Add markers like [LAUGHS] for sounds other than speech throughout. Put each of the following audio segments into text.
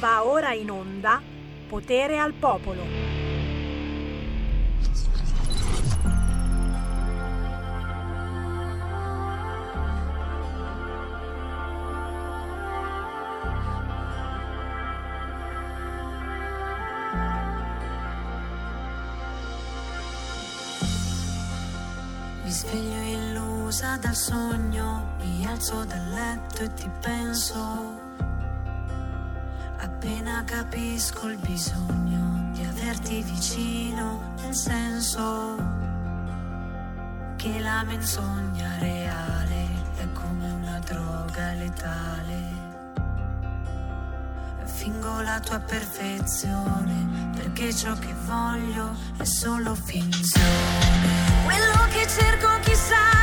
Va ora in onda Potere al Popolo. Mi sveglio illusa dal sogno, mi alzo dal letto e ti penso. Appena capisco il bisogno di averti vicino, nel senso che la menzogna reale è come una droga letale. Fingo la tua perfezione perché ciò che voglio è solo finzione. Quello che cerco chissà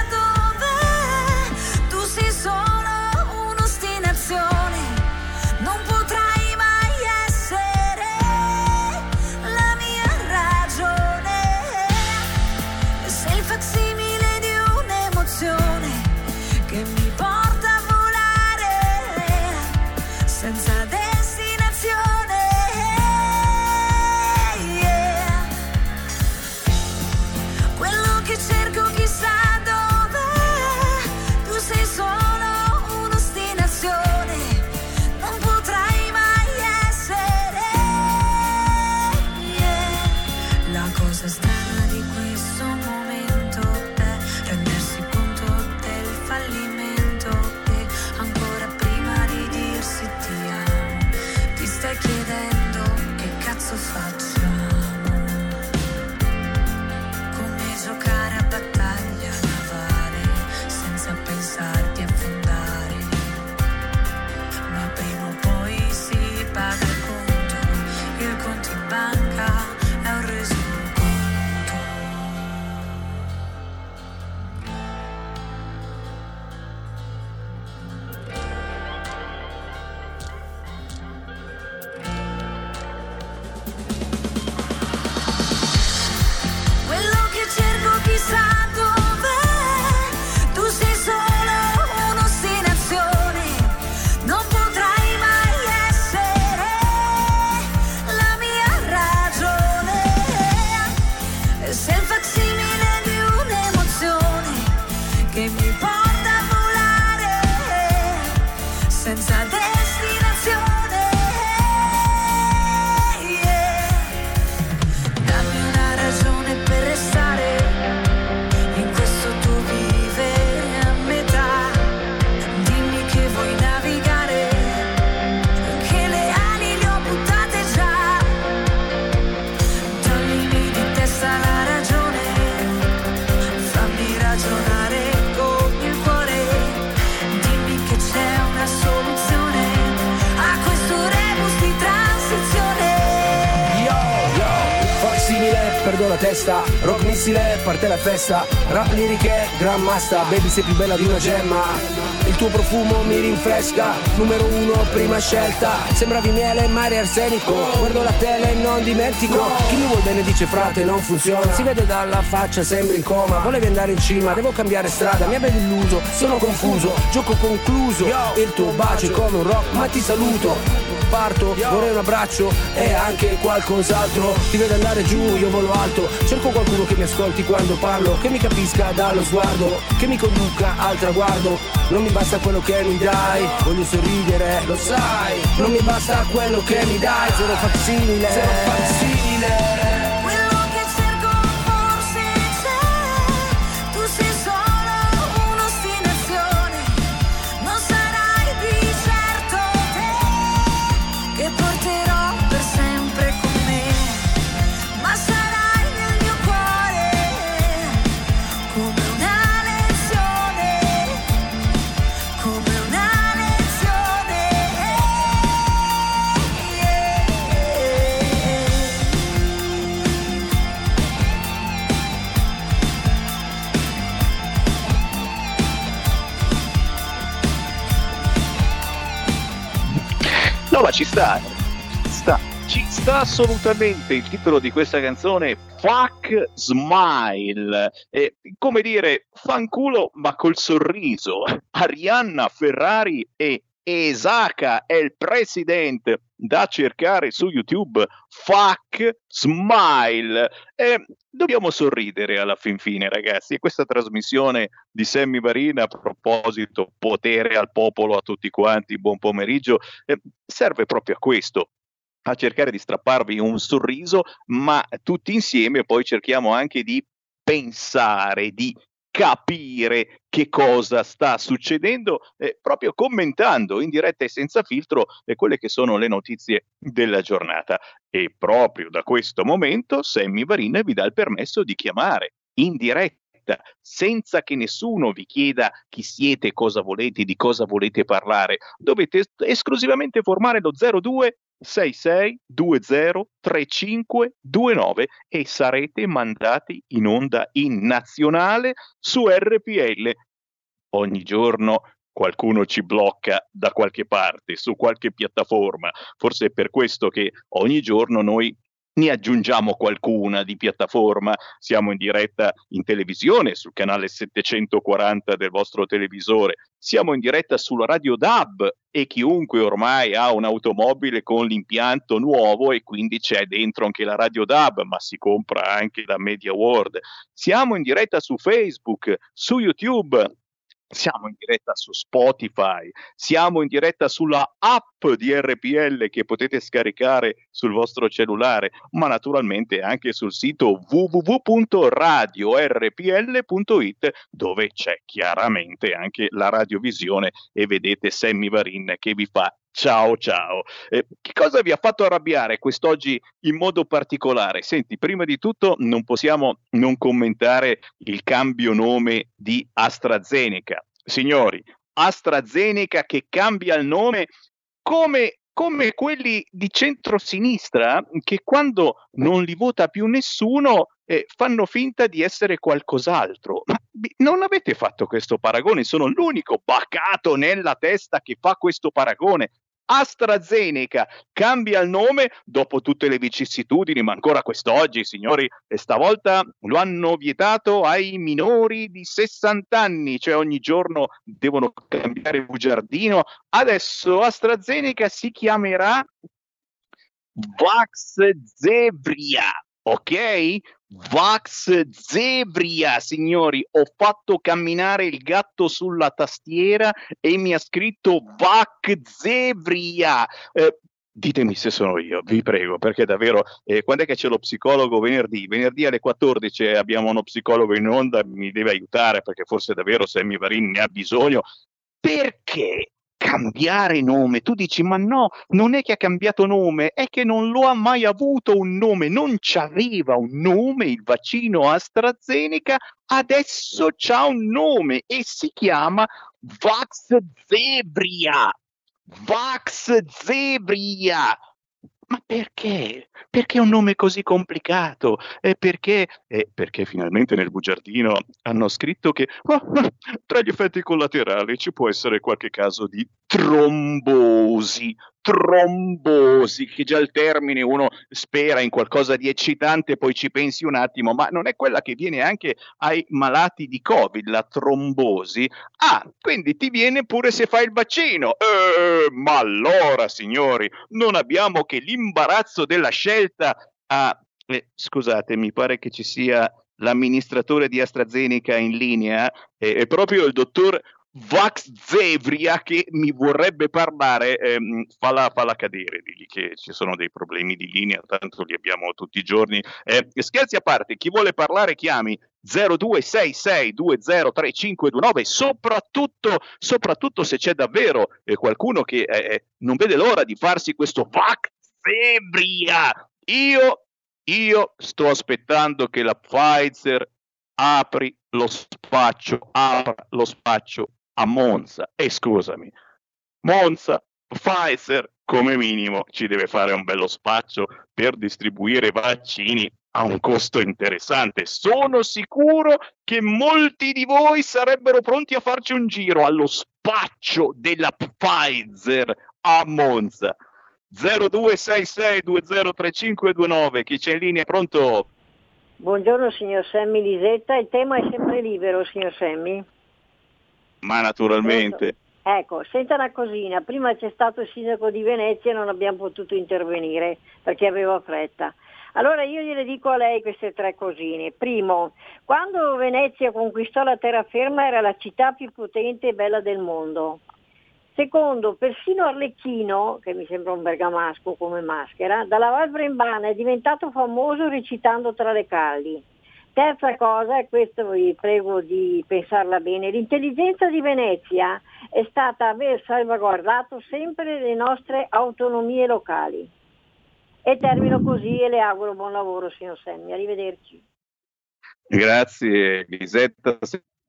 parte la festa, rap liriche, gran masta, baby sei più bella di una gemma. Il tuo profumo mi rinfresca, numero uno, prima scelta. Sembravi miele, mare arsenico. Guardo la tele e non dimentico. Chi mi vuol bene dice frate, non funziona. Si vede dalla faccia, sembri in coma. Volevi andare in cima, devo cambiare strada. Mi avevi illuso, sono confuso. Gioco concluso. Il tuo bacio è come un rock, ma ti saluto. Parto, vorrei un abbraccio e anche qualcos'altro. Ti vedo andare giù, io volo alto. Cerco qualcuno che mi ascolti quando parlo, che mi capisca dallo sguardo, che mi conduca al traguardo. Non mi basta quello che mi dai, voglio sorridere, lo sai. Non mi basta quello che mi dai, zero facsimile. Zero facsimile. Ma ci sta, sta, ci sta assolutamente il titolo di questa canzone, Fuck Smile, e, come dire, fanculo ma col sorriso, Arianna Ferrari e Esaka è il presidente da cercare su YouTube, Fuck Smile. Eh, dobbiamo sorridere alla fin fine, ragazzi. E questa trasmissione di Sammy Varina, a proposito, potere al popolo, a tutti quanti, buon pomeriggio, eh, serve proprio a questo, a cercare di strapparvi un sorriso, ma tutti insieme poi cerchiamo anche di pensare, di capire che cosa sta succedendo, eh, proprio commentando in diretta e senza filtro eh, quelle che sono le notizie della giornata. E proprio da questo momento Sammy Varin vi dà il permesso di chiamare in diretta senza che nessuno vi chieda chi siete, cosa volete, di cosa volete parlare. Dovete esclusivamente formare lo 02 66203529 e sarete mandati in onda in nazionale su RPL. Ogni giorno qualcuno ci blocca da qualche parte, su qualche piattaforma. Forse è per questo che ogni giorno noi ne aggiungiamo qualcuna di piattaforma, siamo in diretta in televisione sul canale 740 del vostro televisore, siamo in diretta sulla radio DAB e chiunque ormai ha un'automobile con l'impianto nuovo e quindi c'è dentro anche la radio DAB, ma si compra anche da Media World. Siamo in diretta su Facebook, su YouTube, siamo in diretta su Spotify, siamo in diretta sulla app di RPL che potete scaricare sul vostro cellulare, ma naturalmente anche sul sito www.radiorpl.it dove c'è chiaramente anche la radiovisione e vedete Sammy Varin che vi fa Ciao ciao. Eh, che cosa vi ha fatto arrabbiare quest'oggi in modo particolare? Senti, prima di tutto non possiamo non commentare il cambio nome di AstraZeneca. Signori, AstraZeneca che cambia il nome come, come quelli di centrosinistra che quando non li vota più nessuno eh, fanno finta di essere qualcos'altro. Non avete fatto questo paragone? Sono l'unico bacato nella testa che fa questo paragone. AstraZeneca cambia il nome dopo tutte le vicissitudini, ma ancora quest'oggi, signori, e stavolta lo hanno vietato ai minori di 60 anni, cioè ogni giorno devono cambiare bugiardino. Adesso AstraZeneca si chiamerà Vax Zebria, ok? Vax Zebria, signori, ho fatto camminare il gatto sulla tastiera e mi ha scritto Vax Zebria. Eh, ditemi se sono io, vi prego, perché davvero, eh, quando è che c'è lo psicologo venerdì? Venerdì alle 14 abbiamo uno psicologo in onda, mi deve aiutare perché forse davvero Sammy Varin ne ha bisogno. Perché cambiare nome. Tu dici, ma no, non è che ha cambiato nome, è che non lo ha mai avuto un nome, non c'aveva un nome il vaccino AstraZeneca, adesso c'ha un nome e si chiama Vax Zebria. Vax Zebria. Ma perché? Perché un nome così complicato? E perché? Eh, perché finalmente nel bugiardino hanno scritto che oh, tra gli effetti collaterali ci può essere qualche caso di trombosi trombosi, che già il termine uno spera in qualcosa di eccitante, poi ci pensi un attimo, ma non è quella che viene anche ai malati di Covid, la trombosi? Ah, quindi ti viene pure se fai il vaccino. Eh, ma allora, signori, non abbiamo che l'imbarazzo della scelta a... Eh, scusate, mi pare che ci sia l'amministratore di AstraZeneca in linea, eh, è proprio il dottor Vax Zevria che mi vorrebbe parlare, ehm, falla, falla cadere, digli che ci sono dei problemi di linea, tanto li abbiamo tutti i giorni. Eh, scherzi a parte, chi vuole parlare chiami 0266203529, soprattutto, soprattutto se c'è davvero eh, qualcuno che eh, eh, non vede l'ora di farsi questo Vax Zevria. Io, io sto aspettando che la Pfizer apri lo spaccio, apra lo spaccio a Monza. E scusami, Monza, Pfizer come minimo ci deve fare un bello spaccio per distribuire vaccini a un costo interessante. Sono sicuro che molti di voi sarebbero pronti a farci un giro allo spaccio della Pfizer a Monza. 0266203529, chi c'è in linea? Pronto? Buongiorno signor Semmi Lisetta, il tema è sempre libero signor Semmi? Ma naturalmente. Ecco, senta una cosina, prima c'è stato il sindaco di Venezia e non abbiamo potuto intervenire perché aveva fretta. Allora io gliele dico a lei queste tre cosine. Primo, quando Venezia conquistò la terraferma era la città più potente e bella del mondo. Secondo, persino Arlecchino, che mi sembra un bergamasco come maschera, dalla Val Brembana è diventato famoso recitando tra le calli. Terza cosa, e questo vi prego di pensarla bene, l'intelligenza di Venezia è stata aver salvaguardato sempre le nostre autonomie locali. E termino così e le auguro buon lavoro, signor Semmi. Arrivederci. Grazie Lisetta,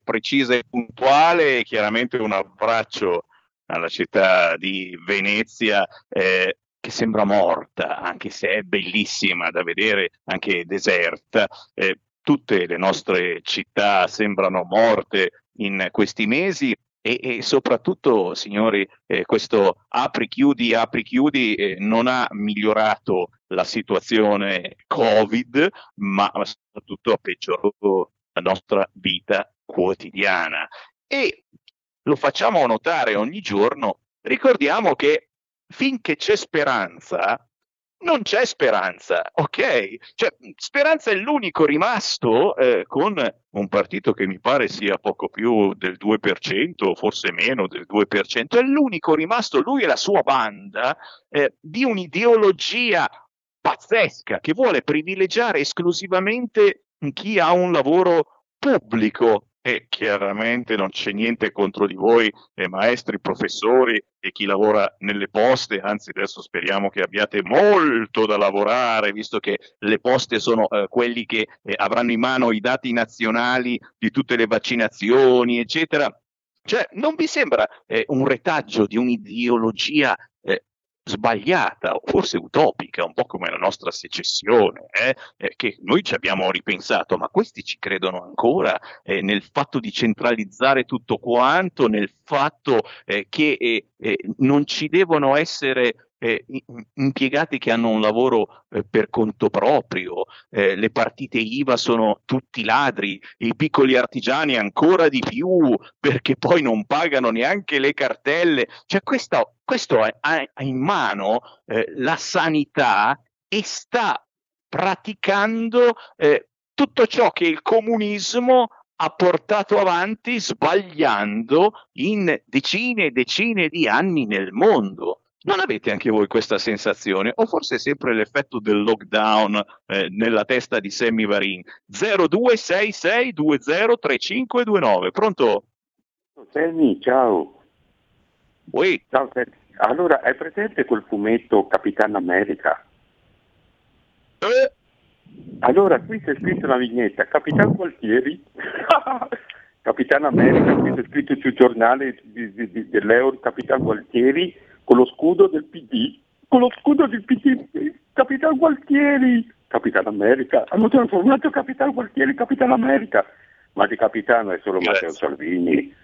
precisa e puntuale, chiaramente un abbraccio alla città di Venezia. Eh, che sembra morta, anche se è bellissima da vedere, anche deserta. Eh, tutte le nostre città sembrano morte in questi mesi e, e soprattutto, signori, eh, questo apri-chiudi, apri-chiudi eh, non ha migliorato la situazione Covid, ma soprattutto ha peggiorato la nostra vita quotidiana. E lo facciamo notare ogni giorno, ricordiamo che finché c'è speranza, non c'è speranza, ok? Cioè, speranza è l'unico rimasto eh, con un partito che mi pare sia poco più del 2%, forse meno del 2%, è l'unico rimasto, lui e la sua banda, eh, di un'ideologia pazzesca che vuole privilegiare esclusivamente chi ha un lavoro pubblico e chiaramente non c'è niente contro di voi, eh, maestri, professori e chi lavora nelle poste, anzi adesso speriamo che abbiate molto da lavorare, visto che le poste sono eh, quelli che eh, avranno in mano i dati nazionali di tutte le vaccinazioni, eccetera. Cioè, non vi sembra eh, un retaggio di un'ideologia sbagliata o forse utopica, un po' come la nostra secessione, eh? Eh, che noi ci abbiamo ripensato, ma questi ci credono ancora eh, nel fatto di centralizzare tutto quanto, nel fatto eh, che eh, eh, non ci devono essere eh, impiegati che hanno un lavoro eh, per conto proprio, eh, le partite IVA sono tutti ladri, i piccoli artigiani ancora di più perché poi non pagano neanche le cartelle. Cioè questa, questo ha, in mano eh, la sanità e sta praticando eh, tutto ciò che il comunismo ha portato avanti sbagliando in decine e decine di anni nel mondo. Non avete anche voi questa sensazione? O forse è sempre l'effetto del lockdown eh, nella testa di Sammy Varin? 0266203529. Pronto? Sammy, ciao. Oui. Ciao, Sammy. Allora, hai presente quel fumetto Capitan America? Eh? Allora, qui c'è scritto una vignetta, Capitan Gualtieri, [LAUGHS] Capitan America, qui c'è scritto sul giornale di, di, di, dell'Euro, Capitan Gualtieri, con lo scudo del PD, con lo scudo del PD, Capitan Gualtieri, Capitan America, hanno trasformato Capitan Gualtieri in Capitan America, ma di capitano è solo Matteo Salvini.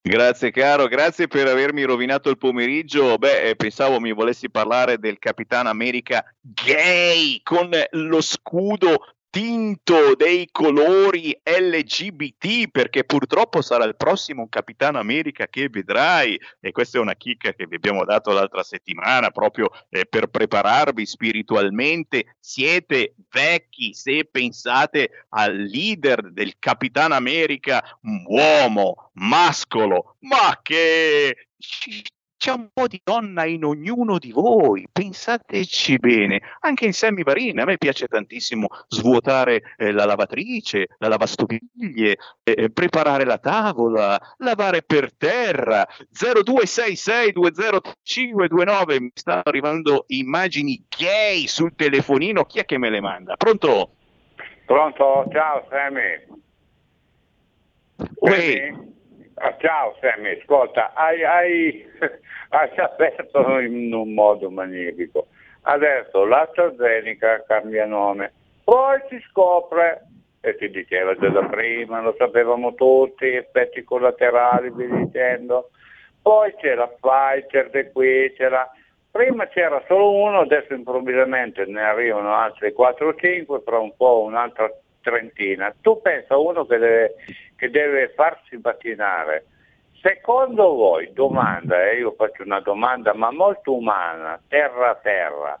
Grazie caro, grazie per avermi rovinato il pomeriggio. Beh, eh, pensavo mi volessi parlare del Capitano America gay con lo scudo tinto dei colori LGBT perché purtroppo sarà il prossimo Capitano America che vedrai. E questa è una chicca che vi abbiamo dato l'altra settimana proprio eh, per prepararvi spiritualmente. Siete vecchi se pensate al leader del Capitano America un uomo mascolo ma che c'è un po' di donna in ognuno di voi, pensateci bene. Anche in Sammy Varin, a me piace tantissimo svuotare eh, la lavatrice, la lavastoviglie, eh, eh preparare la tavola, lavare per terra. 0266203529, mi stanno arrivando immagini gay sul telefonino, chi è che me le manda? Pronto? Pronto, ciao Sammy. Sammy? Ah, ciao Sammy, ascolta, hai, hai, [LAUGHS] hai aperto in un modo magnifico. Adesso l'AstraZeneca cambia nome, poi si scopre, e si diceva già da prima, lo sapevamo tutti, effetti collaterali, vi dicendo, poi c'era Pfizer di qui, c'era... Prima c'era solo uno, adesso improvvisamente ne arrivano altri 4 o 5, fra un po' un'altra trentina. Tu pensa uno che deve, che deve farsi vaccinare secondo voi, domanda, eh, io faccio una domanda ma molto umana, terra a terra,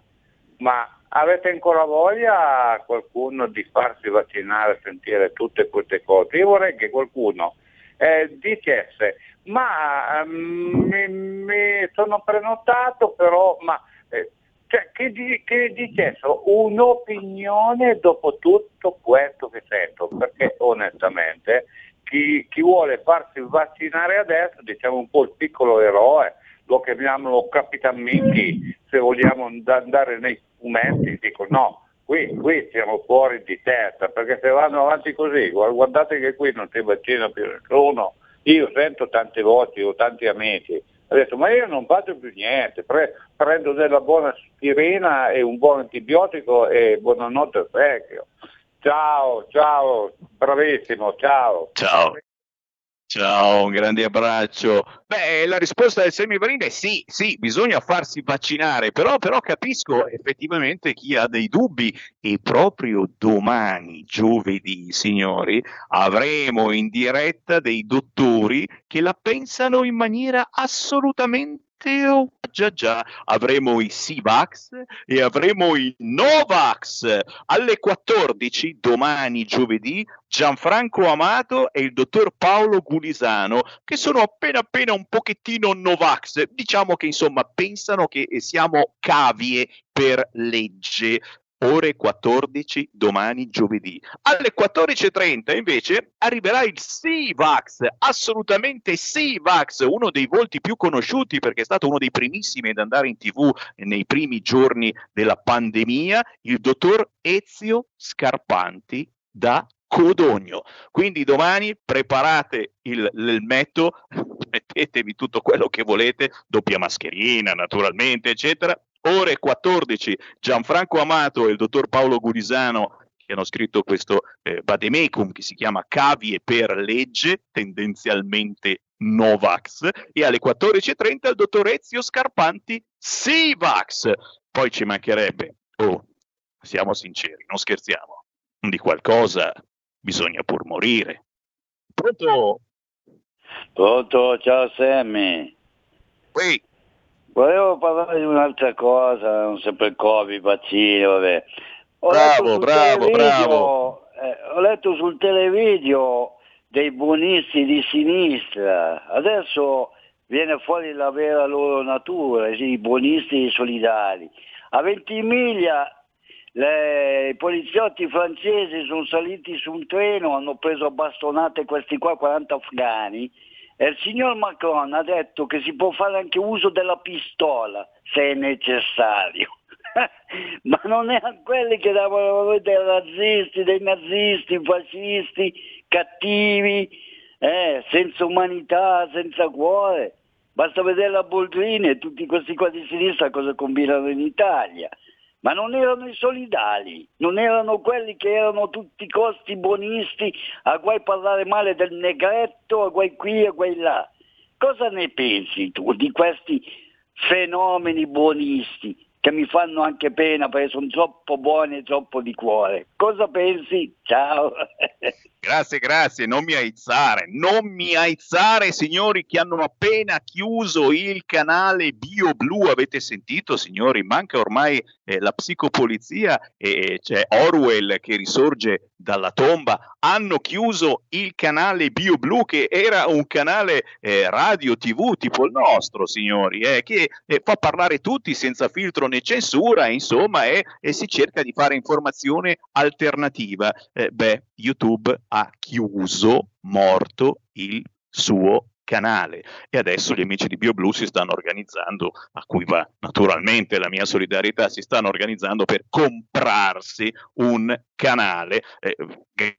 ma avete ancora voglia qualcuno di farsi vaccinare, sentire tutte queste cose? Io vorrei che qualcuno eh, dicesse, ma um, mi, mi sono prenotato però, ma eh, cioè, che, che dicessero un'opinione dopo tutto questo che sento, perché onestamente chi, chi, vuole farsi vaccinare adesso, diciamo un po' il piccolo eroe, lo chiamiamo Capitan Mickey, se vogliamo andare nei fumetti, dico no, qui, qui siamo fuori di testa, perché se vanno avanti così, guardate che qui non si vaccina più nessuno, io sento tante voci, ho tanti amici, ha detto ma io non faccio più niente, pre- prendo della buona spirina e un buon antibiotico e buonanotte vecchio. Ciao, ciao, bravissimo, ciao. Ciao. Ciao, un grande abbraccio. Beh, la risposta del semivarino è sì, sì, bisogna farsi vaccinare, però, però capisco effettivamente chi ha dei dubbi e proprio domani, giovedì, signori, avremo in diretta dei dottori che la pensano in maniera assolutamente Matteo, già già, avremo i Sivax e avremo i Novax alle 14 domani giovedì Gianfranco Amato e il dottor Paolo Gulisano che sono appena appena un pochettino Novax diciamo che insomma pensano che siamo cavie per legge ore 14 domani giovedì. Alle 14.30 invece arriverà il Sivax, assolutamente Sivax, uno dei volti più conosciuti perché è stato uno dei primissimi ad andare in tv nei primi giorni della pandemia, il dottor Ezio Scarpanti da Codogno. Quindi domani preparate il l'elmetto, [LAUGHS] mettetevi tutto quello che volete, doppia mascherina naturalmente, eccetera, ore 14 Gianfranco Amato e il dottor Paolo Gurisano che hanno scritto questo eh, vademecum che si chiama Cavie per legge, tendenzialmente Novax, e alle 14.30 il dottor Ezio Scarpanti Sivax. Poi ci mancherebbe, oh, siamo sinceri, non scherziamo, di qualcosa bisogna pur morire. Pronto? Pronto, ciao Sammy. Qui. Volevo parlare di un'altra cosa, non sempre il Covid, vaccini, vabbè. Ho bravo, bravo, bravo. Eh, ho letto sul televideo dei buonisti di sinistra, adesso viene fuori la vera loro natura, i buonisti solidari. A Ventimiglia le, i poliziotti francesi sono saliti su un treno, hanno preso a bastonate questi qua 40 afghani e il signor Macron ha detto che si può fare anche uso della pistola se è necessario. [LAUGHS] Ma non erano quelli che davano dei razzisti, dei nazisti, fascisti, cattivi, eh, senza umanità, senza cuore. Basta vedere la Boldrini e tutti questi qua di sinistra cosa combinano in Italia ma non erano i solidali, non erano quelli che erano tutti costi buonisti, a guai parlare male del negretto, a guai qui, a guai là. Cosa ne pensi tu di questi fenomeni buonisti che mi fanno anche pena perché sono troppo buoni e troppo di cuore? Cosa pensi? Ciao. [LAUGHS] Grazie, grazie, non mi aizzare, non mi aizzare signori che hanno appena chiuso il canale Bio Blu, avete sentito signori, manca ormai eh, la psicopolizia e c'è Orwell che risorge dalla tomba, hanno chiuso il canale Bio Blu che era un canale eh, radio tv tipo il nostro signori, eh, che eh, fa parlare tutti senza filtro né censura, insomma, e si cerca di fare informazione alternativa. Eh, beh, YouTube ha chiuso, morto il suo canale. E adesso gli amici di BioBlue si stanno organizzando, a cui va naturalmente la mia solidarietà, si stanno organizzando per comprarsi un canale, eh,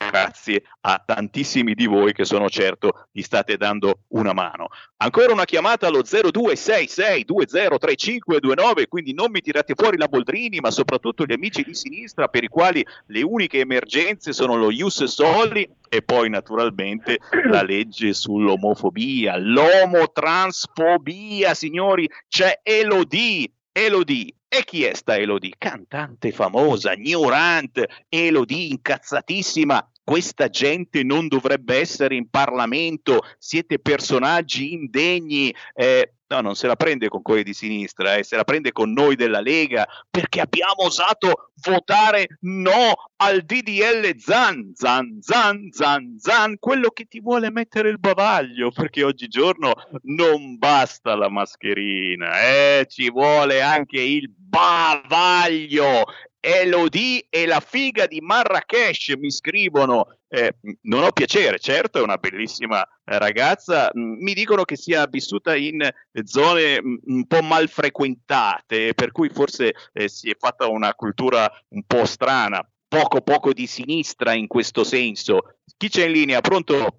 grazie a tantissimi di voi che sono certo gli state dando una mano. Ancora una chiamata allo 0266203529, quindi non mi tirate fuori la Boldrini, ma soprattutto gli amici di sinistra per i quali le uniche emergenze sono lo Ius Soli e poi naturalmente la legge sull'omofobia, l'omotransfobia, signori, c'è Elodie Elodie. E chi è sta Elodie? Cantante famosa, Rant, Elodie incazzatissima questa gente non dovrebbe essere in Parlamento, siete personaggi indegni. Eh, no, non se la prende con quelli di sinistra, eh, se la prende con noi della Lega perché abbiamo osato votare no al DDL Zan, Zan, Zan, Zan, Zan, quello che ti vuole mettere il bavaglio, perché oggigiorno non basta la mascherina, eh, ci vuole anche il bavaglio Elodie e la figa di Marrakesh mi scrivono. Eh, non ho piacere, certo, è una bellissima ragazza. Mi dicono che sia vissuta in zone un po' mal frequentate, per cui forse eh, si è fatta una cultura un po' strana, poco poco di sinistra in questo senso. Chi c'è in linea? Pronto?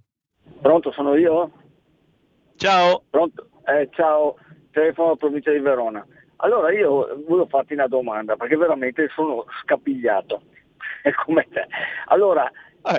Pronto, sono io? Ciao. Pronto? Eh, ciao, telefono provincia di Verona. Allora io volevo farti una domanda perché veramente sono scapigliato. [LAUGHS] È come te. Allora,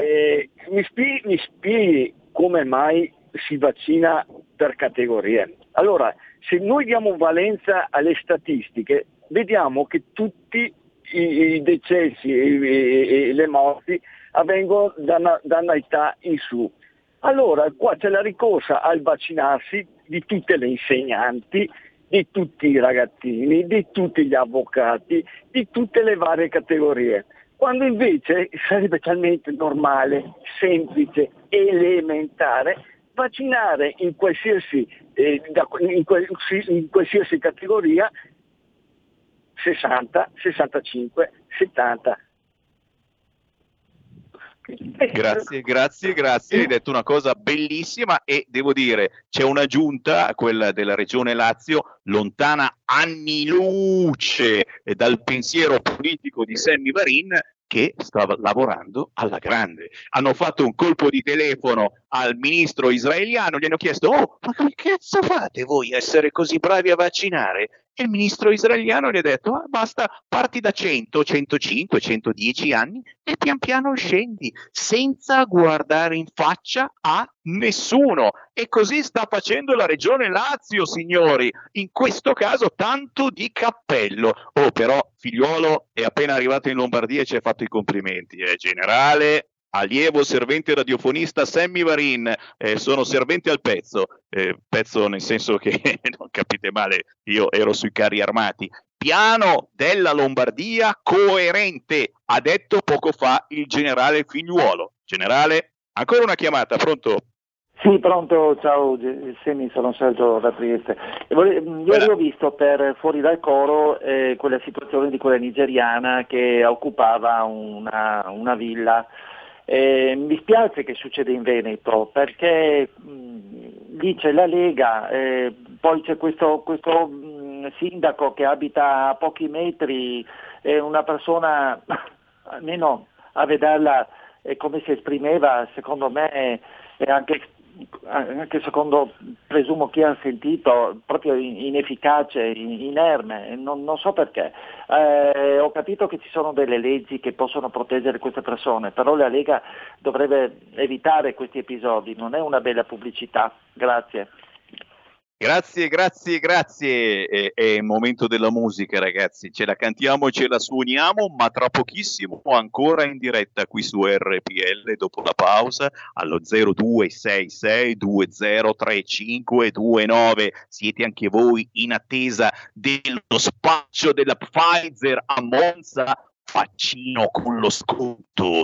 eh, mi, spieghi, mi spieghi come mai si vaccina per categorie? Allora, se noi diamo valenza alle statistiche, vediamo che tutti i, i decessi e, e, le morti avvengono da una, da una età in su. Allora, qua c'è la ricorsa al vaccinarsi di tutte le insegnanti, di tutti i ragazzini, di tutti gli avvocati, di tutte le varie categorie. Quando invece sarebbe talmente normale, semplice, elementare vaccinare in qualsiasi, eh, in, in qualsiasi categoria 60, 65, 70, Grazie, grazie, grazie. Hai detto una cosa bellissima e devo dire, c'è una giunta, quella della regione Lazio, lontana anni luce dal pensiero politico di Sammy Varin, che stava lavorando alla grande. Hanno fatto un colpo di telefono al ministro israeliano, gli hanno chiesto, oh, ma come cazzo fate voi a essere così bravi a vaccinare? E il ministro israeliano gli ha detto, ah, basta, parti da 100, 105, 110 anni e pian piano scendi, senza guardare in faccia a nessuno. E così sta facendo la regione Lazio, signori. In questo caso tanto di cappello. Oh, però figliuolo è appena arrivato in Lombardia e ci ha fatto i complimenti. Eh, generale, allievo servente radiofonista Sammy Varin, eh, sono servente al pezzo, eh, pezzo nel senso che [LAUGHS] non capite male, io ero sui carri armati. Piano della Lombardia coerente, ha detto poco fa il generale Figliuolo. Generale, ancora una chiamata, pronto? Sì, pronto, ciao Semi, sono Sergio da Trieste. Ieri ho visto per fuori dal coro eh, quella situazione di quella nigeriana che occupava una, una villa eh, mi spiace che succeda in Veneto perché mh, lì c'è la Lega, eh, poi c'è questo, questo mh, sindaco che abita a pochi metri, è una persona, [LAUGHS] almeno a vederla eh, come si esprimeva, secondo me è anche anche secondo presumo chi ha sentito, proprio inefficace, inerme, non, non so perché. Eh, ho capito che ci sono delle leggi che possono proteggere queste persone, però la Lega dovrebbe evitare questi episodi, non è una bella pubblicità. Grazie. Grazie, grazie, grazie. È, è, il momento della musica, ragazzi. Ce la cantiamo ce la suoniamo, ma tra pochissimo ancora in diretta qui su RPL dopo la pausa allo 0266203529. Siete anche voi in attesa dello spaccio della Pfizer a Monza? Faccino con lo sconto.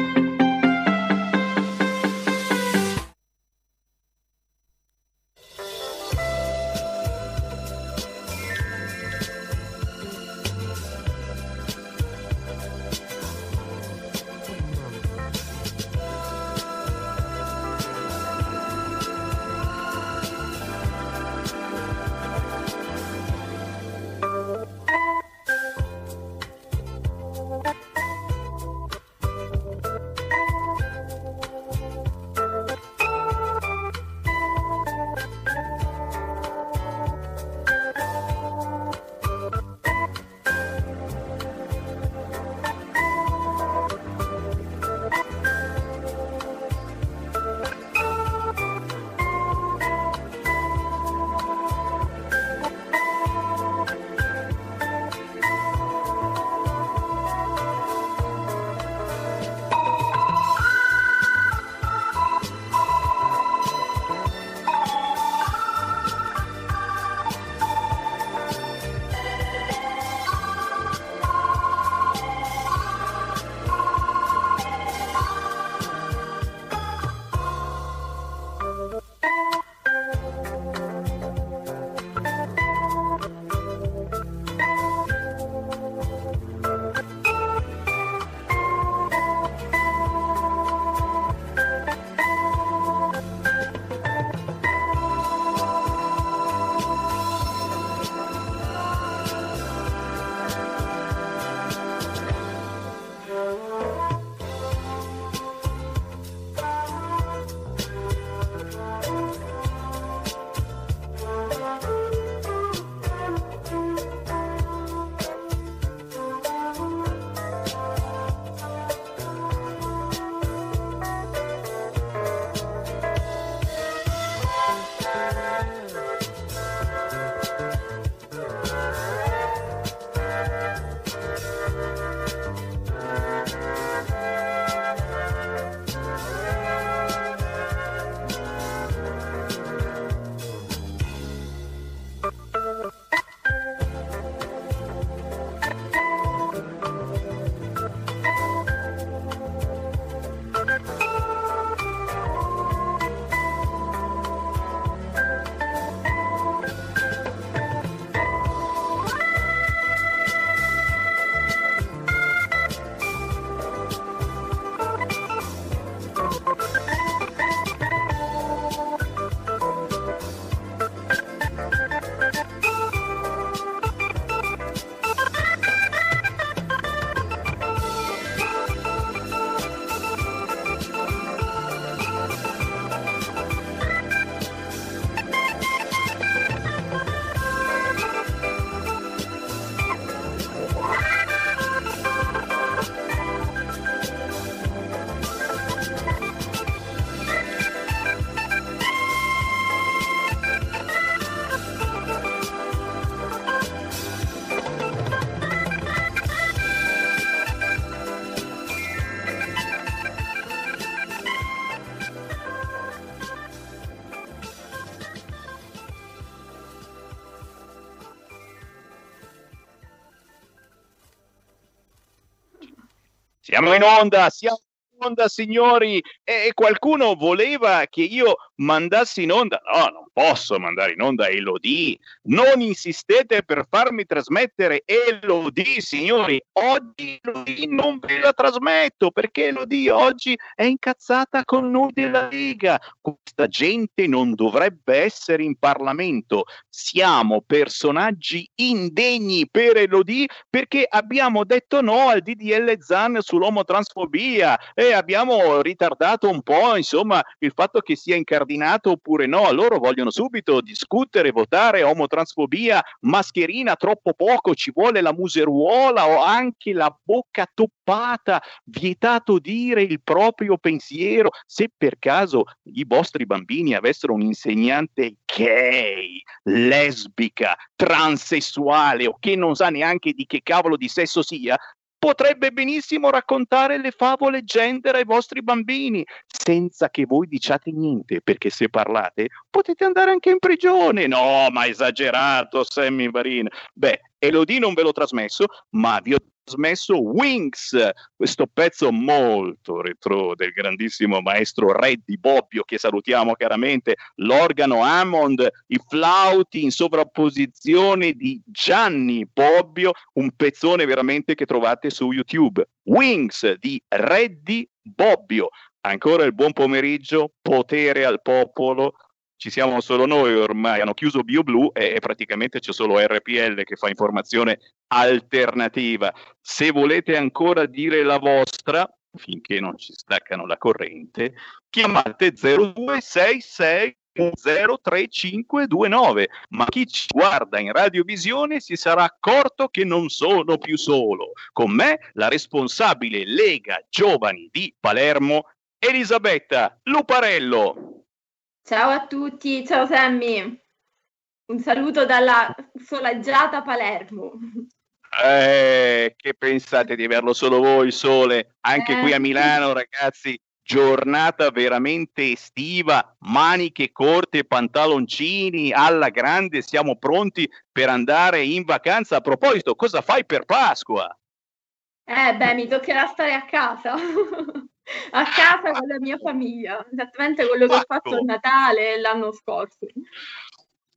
Siamo in onda, siamo in onda signori e qualcuno voleva che io mandassi in onda. No, non posso mandare in onda Elodie. Non insistete per farmi trasmettere Elodie, signori. Oggi Elodie non ve la trasmetto perché Elodie oggi è incazzata con noi della Lega. Questa gente non dovrebbe essere in Parlamento. Siamo personaggi indegni per Elodie perché abbiamo detto no al DDL Zan sull'omotransfobia e abbiamo ritardato un po', insomma, il fatto che sia incardinato oppure no. Loro vogliono subito discutere, votare omotransfobia, mascherina troppo poco, ci vuole la museruola o anche la bocca toppata, vietato dire il proprio pensiero. Se per caso i vostri bambini avessero un insegnante gay, lesbica, transessuale o che non sa neanche di che cavolo di sesso sia, potrebbe benissimo raccontare le favole gender ai vostri bambini, senza che voi diciate niente, perché se parlate potete andare anche in prigione. No, ma esagerato, Sammy Varin. Beh, Elodie non ve l'ho trasmesso, ma vi ho trasmesso Wings, questo pezzo molto retro del grandissimo maestro Reddy Bobbio, che salutiamo chiaramente, l'organo Hammond, i flauti in sovrapposizione di Gianni Bobbio, un pezzone veramente che trovate su YouTube. Wings di Reddy Bobbio. Ancora il buon pomeriggio, potere al popolo, ci siamo solo noi ormai, hanno chiuso BioBlue e, e praticamente c'è solo RPL che fa informazione alternativa. Se volete ancora dire la vostra, finché non ci staccano la corrente, chiamate 0266 03529 ma chi ci guarda in radiovisione si sarà accorto che non sono più solo. Con me la responsabile Lega Giovani di Palermo Elisabetta Luparello Ciao a tutti, ciao Sammy. Un saluto dalla soleggiata Palermo. Eh, che pensate di averlo solo voi sole? Anche eh. qui a Milano, ragazzi, giornata veramente estiva, maniche corte, pantaloncini alla grande, siamo pronti per andare in vacanza. A proposito, cosa fai per Pasqua? Eh, beh, mi toccherà stare a casa. [LAUGHS] a casa con la mia famiglia, esattamente quello che ho fatto a Natale l'anno scorso.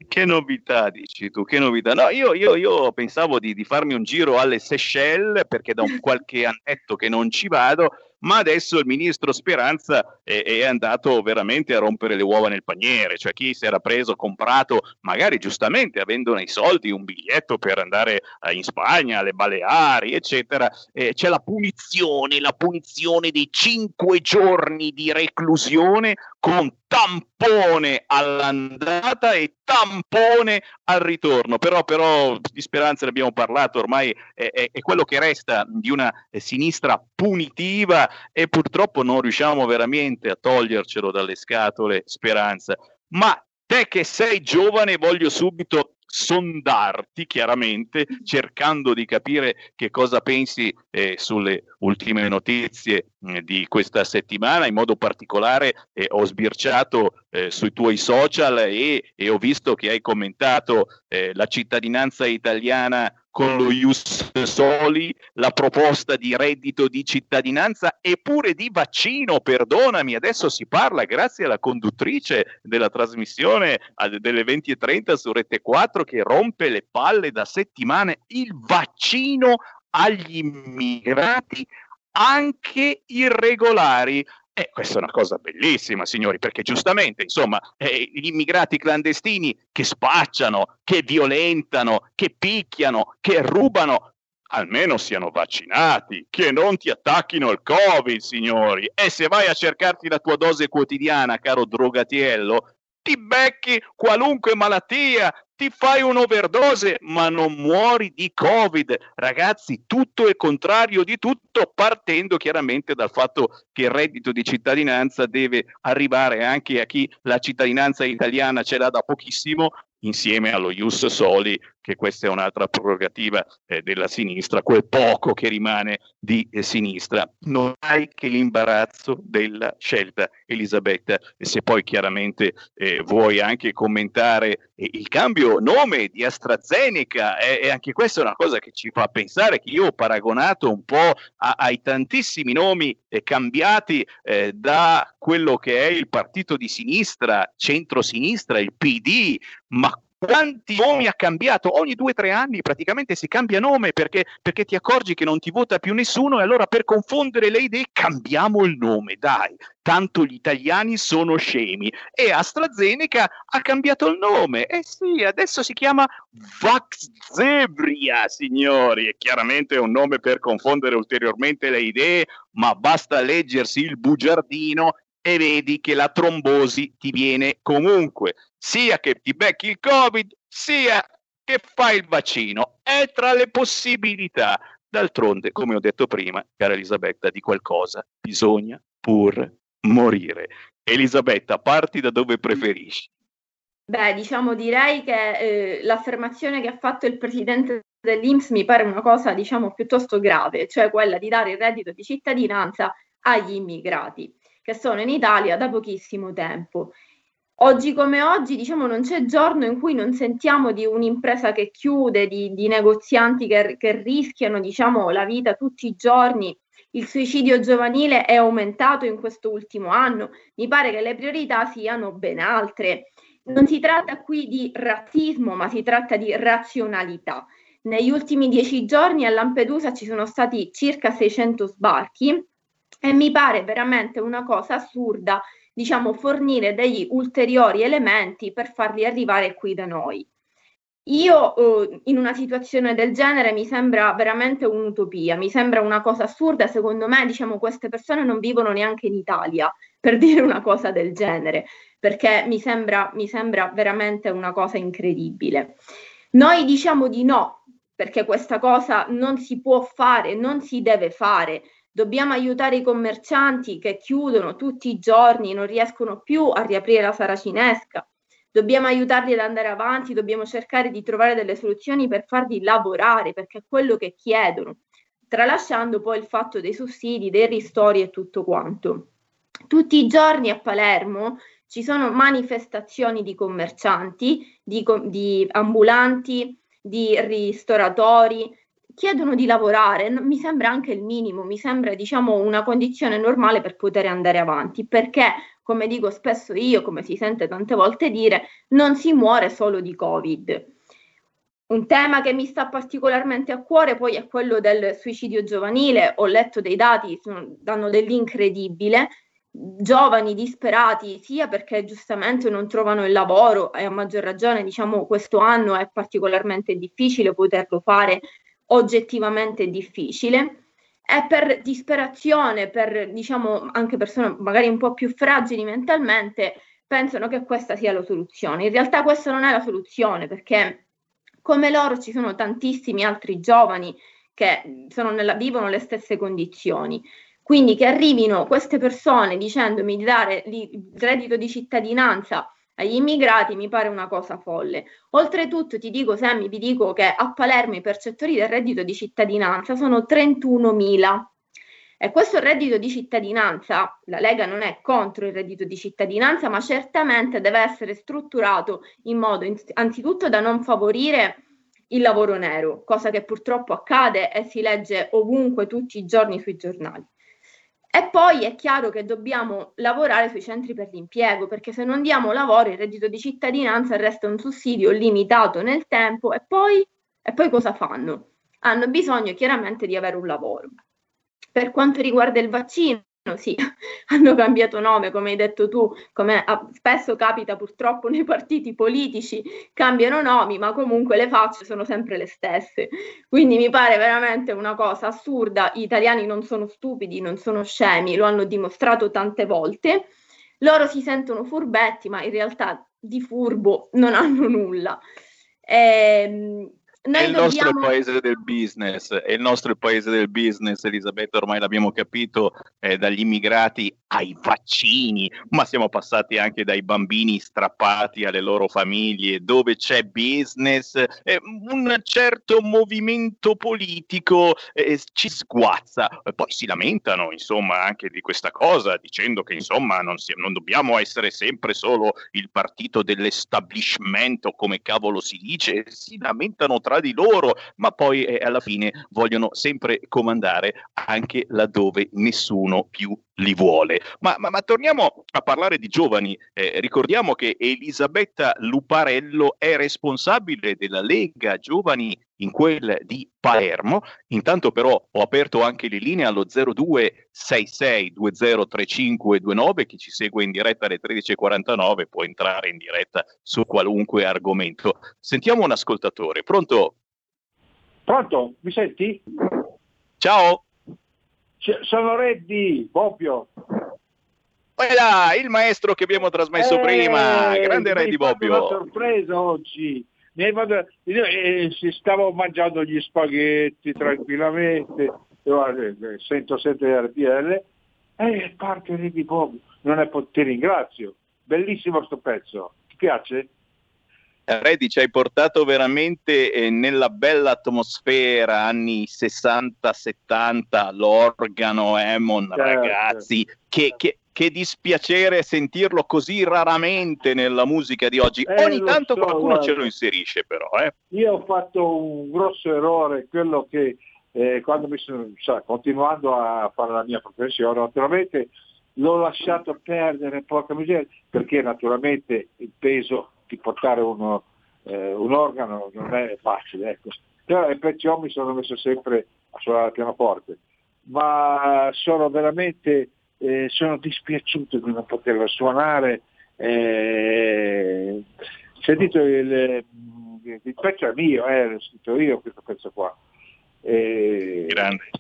Che novità, dici tu, che novità. No, io, io, io pensavo di, di, farmi un giro alle Seychelles perché da un qualche annetto che non ci vado ma adesso il ministro Speranza è, è, andato veramente a rompere le uova nel paniere, cioè chi si era preso, comprato, magari giustamente avendo nei soldi un biglietto per andare eh, in Spagna, alle Baleari, eccetera, eh, c'è la punizione, la punizione dei cinque giorni di reclusione con tampone all'andata e tampone al ritorno. Però, però di speranza ne abbiamo parlato, ormai è, è, è quello che resta di una sinistra punitiva e purtroppo non riusciamo veramente a togliercelo dalle scatole speranza. Ma te che sei giovane, voglio subito sondarti chiaramente cercando di capire che cosa pensi eh, sulle ultime notizie eh, di questa settimana in modo particolare eh, ho sbirciato eh, sui tuoi social e, e, ho visto che hai commentato eh, la cittadinanza italiana con lo Ius Soli, la proposta di reddito di cittadinanza e pure di vaccino, perdonami, adesso si parla grazie alla conduttrice della trasmissione delle 20.30 su Rete 4 che rompe le palle da settimane, il vaccino agli immigrati anche irregolari. Eh, questa è una cosa bellissima, signori, perché giustamente, insomma, eh, gli immigrati clandestini che spacciano, che violentano, che picchiano, che rubano, almeno siano vaccinati, che non ti attacchino il Covid, signori. E se vai a cercarti la tua dose quotidiana, caro drogatiello, ti becchi qualunque malattia, ti fai un'overdose, ma non muori di Covid. Ragazzi, tutto è contrario di tutto, partendo chiaramente dal fatto che il reddito di cittadinanza deve arrivare anche a chi la cittadinanza italiana ce l'ha da pochissimo, insieme allo Ius Soli, che questa è un'altra prerogativa eh, della sinistra, quel poco che rimane di eh, sinistra. Non hai che l'imbarazzo della scelta, Elisabetta, e se poi chiaramente eh, vuoi anche commentare eh, il cambio nome di AstraZeneca, e eh, anche questa è una cosa che ci fa pensare che io ho paragonato un po' a, ai tantissimi nomi eh, cambiati da quello che è il partito di sinistra, centro-sinistra, il PD, ma quanti nomi ha cambiato? Ogni due o tre anni praticamente si cambia nome perché, perché, ti accorgi che non ti vota più nessuno e allora per confondere le idee cambiamo il nome, dai, tanto gli italiani sono scemi. E AstraZeneca ha cambiato il nome, eh sì, adesso si chiama Vaxzebria, signori, è chiaramente un nome per confondere ulteriormente le idee, ma basta leggersi il bugiardino e vedi che la trombosi ti viene comunque, sia che ti becchi il Covid, sia che fai il vaccino. È tra le possibilità. D'altronde, come ho detto prima, cara Elisabetta, di qualcosa bisogna pur morire. Elisabetta, parti da dove preferisci. Beh, diciamo, direi che eh, l'affermazione che ha fatto il presidente dell'Inps mi pare una cosa, diciamo, piuttosto grave, cioè quella di dare il reddito di cittadinanza agli immigrati che sono in Italia da pochissimo tempo. Oggi come oggi, diciamo, non c'è giorno in cui non sentiamo di un'impresa che chiude, di, di negozianti che, che rischiano, diciamo, la vita tutti i giorni. Il suicidio giovanile è aumentato in questo ultimo anno. Mi pare che le priorità siano ben altre. Non si tratta qui di razzismo, ma si tratta di razionalità. Negli ultimi dieci giorni a Lampedusa ci sono stati circa 600 sbarchi e mi pare veramente una cosa assurda, diciamo, fornire degli ulteriori elementi per farli arrivare qui da noi. Io eh, in una situazione del genere mi sembra veramente un'utopia, mi sembra una cosa assurda, secondo me diciamo queste persone non vivono neanche in Italia [LAUGHS] per dire una cosa del genere, perché mi sembra, mi sembra veramente una cosa incredibile. Noi diciamo di no, perché questa cosa non si può fare, non si deve fare. Dobbiamo aiutare i commercianti che chiudono tutti i giorni, non riescono più a riaprire la saracinesca. Dobbiamo aiutarli ad andare avanti, dobbiamo cercare di trovare delle soluzioni per farli lavorare, perché è quello che chiedono, tralasciando poi il fatto dei sussidi, dei ristori e tutto quanto. Tutti i giorni a Palermo ci sono manifestazioni di commercianti, di, di ambulanti, di ristoratori, chiedono di lavorare, mi sembra anche il minimo, mi sembra diciamo una condizione normale per poter andare avanti, perché come dico spesso io, come si sente tante volte dire, non si muore solo di Covid. Un tema che mi sta particolarmente a cuore poi è quello del suicidio giovanile, ho letto dei dati, sono, danno dell'incredibile, giovani disperati sia perché giustamente non trovano il lavoro e a maggior ragione diciamo questo anno è particolarmente difficile poterlo fare oggettivamente difficile e per disperazione per diciamo anche persone magari un po' più fragili mentalmente pensano che questa sia la soluzione. In realtà questa non è la soluzione perché come loro ci sono tantissimi altri giovani che nella, vivono le stesse condizioni. Quindi che arrivino queste persone dicendomi di dare il reddito di cittadinanza agli immigrati mi pare una cosa folle. Oltretutto ti dico, Sammy, vi dico che a Palermo i percettori del reddito di cittadinanza sono 31.000. E questo reddito di cittadinanza, la Lega non è contro il reddito di cittadinanza, ma certamente deve essere strutturato in modo anzitutto da non favorire il lavoro nero, cosa che purtroppo accade e si legge ovunque tutti i giorni sui giornali. E poi è chiaro che dobbiamo lavorare sui centri per l'impiego, perché se non diamo lavoro il reddito di cittadinanza resta un sussidio limitato nel tempo e poi, e poi cosa fanno? Hanno bisogno chiaramente di avere un lavoro. Per quanto riguarda il vaccino, [LAUGHS] sì, hanno cambiato nome, come hai detto tu, come spesso capita purtroppo nei partiti politici, cambiano nomi, ma comunque le facce sono sempre le stesse. Quindi mi pare veramente una cosa assurda. Gli italiani non sono stupidi, non sono scemi, lo hanno dimostrato tante volte. Loro si sentono furbetti, ma in realtà di furbo non hanno nulla. Ehm, noi è il dobbiamo... nostro paese del business, è il nostro paese del business, Elisabetta, ormai l'abbiamo capito, eh, dagli immigrati ai vaccini, ma siamo passati anche dai bambini strappati alle loro famiglie, dove c'è business, eh, un certo movimento politico eh, ci sguazza, poi si lamentano insomma anche di questa cosa, dicendo che insomma non, si, non dobbiamo essere sempre solo il partito dell'establishment o come cavolo si dice, si lamentano tra di loro, ma poi eh, alla fine vogliono sempre comandare anche laddove nessuno più li vuole. Ma, ma, ma torniamo a parlare di giovani. Eh, ricordiamo che Elisabetta Luparello è responsabile della Lega Giovani in quel di Palermo. Intanto però ho aperto anche le linee allo 0266203529. Chi ci segue in diretta alle 13.49 può entrare in diretta su qualunque argomento. Sentiamo un ascoltatore. Pronto? Pronto? Mi senti? Ciao sono Reddy, Bobbio. Quella, il maestro che abbiamo trasmesso eh, prima, grande Reddy Bobbio. una sorpresa oggi. Hai fatto... Io, eh, stavo mangiando gli spaghetti tranquillamente, eh, sento sempre RPL, e parte Reddy Bobbio. Non è ti ringrazio. Bellissimo sto pezzo. Ti piace? Reddy ci hai portato veramente eh, nella bella atmosfera anni 60-70, l'organo, Emon, Certo. ragazzi, che, che- che dispiacere sentirlo così raramente nella musica di oggi. Eh, Ogni tanto so, qualcuno ce guarda. lo inserisce però, eh. Io ho fatto un grosso errore, quello che eh, quando mi sono, sa, continuando a fare la mia professione, naturalmente l'ho lasciato perdere, porca miseria, perché naturalmente il peso di portare uno, eh, un organo non è facile, ecco. Però, e perciò mi sono messo sempre a suonare il pianoforte. Ma sono veramente eh, sono dispiaciuto di non poterlo suonare. Eh, sentito il, il pezzo è mio, eh, l'ho scritto io questo pezzo qua. Eh, Grande.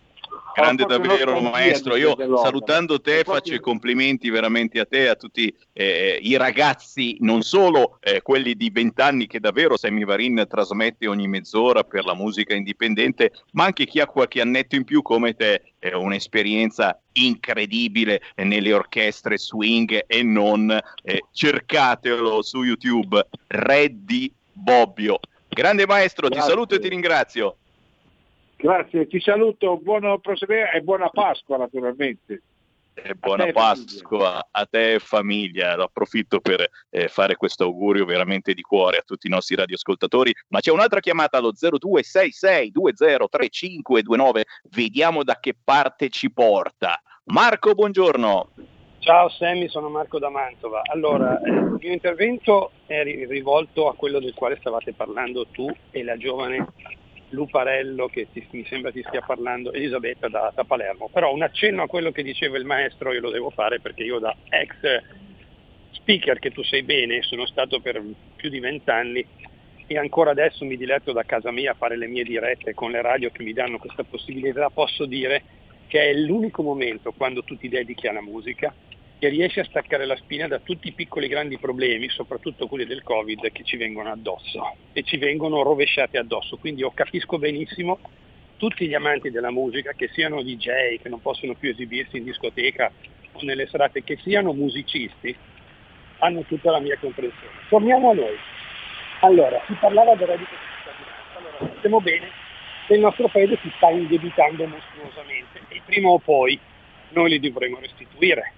Grande davvero maestro, io salutando te faccio i complimenti veramente a te a tutti eh, i ragazzi, non solo eh, quelli di vent'anni che davvero Sammy Varin trasmette ogni mezz'ora per la musica indipendente, ma anche chi ha qualche annetto in più come te, è un'esperienza incredibile eh, nelle orchestre swing e non, eh, cercatelo su YouTube, Reddy Bobbio. Grande maestro, ti Grazie. saluto e ti ringrazio. Grazie, ti saluto, buon proseguire e buona Pasqua naturalmente. E buona te, Pasqua a te e famiglia. Approfitto per eh, fare questo augurio veramente di cuore a tutti i nostri radioascoltatori. Ma c'è un'altra chiamata allo 0266203529. Vediamo da che parte ci porta. Marco, buongiorno. Ciao Sammy, sono Marco da Mantova. Allora, eh, il mio intervento è ri- rivolto a quello del quale stavate parlando tu e la giovane Luparello che ti- mi sembra ti stia parlando, Elisabetta da, da Palermo. Però un accenno a quello che diceva il maestro io lo devo fare perché io da ex speaker che tu sai bene, sono stato per più di vent'anni e ancora adesso mi diletto da casa mia a fare le mie dirette con le radio che mi danno questa possibilità, posso dire che è l'unico momento quando tu ti dedichi alla musica che riesci a staccare la spina da tutti i piccoli grandi problemi, soprattutto quelli del Covid, che ci vengono addosso e ci vengono rovesciati addosso. Quindi io capisco benissimo tutti gli amanti della musica, che siano DJ, che non possono più esibirsi in discoteca o nelle serate, che siano musicisti, hanno tutta la mia comprensione. Torniamo a noi. Allora, si parlava del reddito di allora sappiamo bene che il nostro paese si sta indebitando mostruosamente e prima o poi noi li dovremo restituire.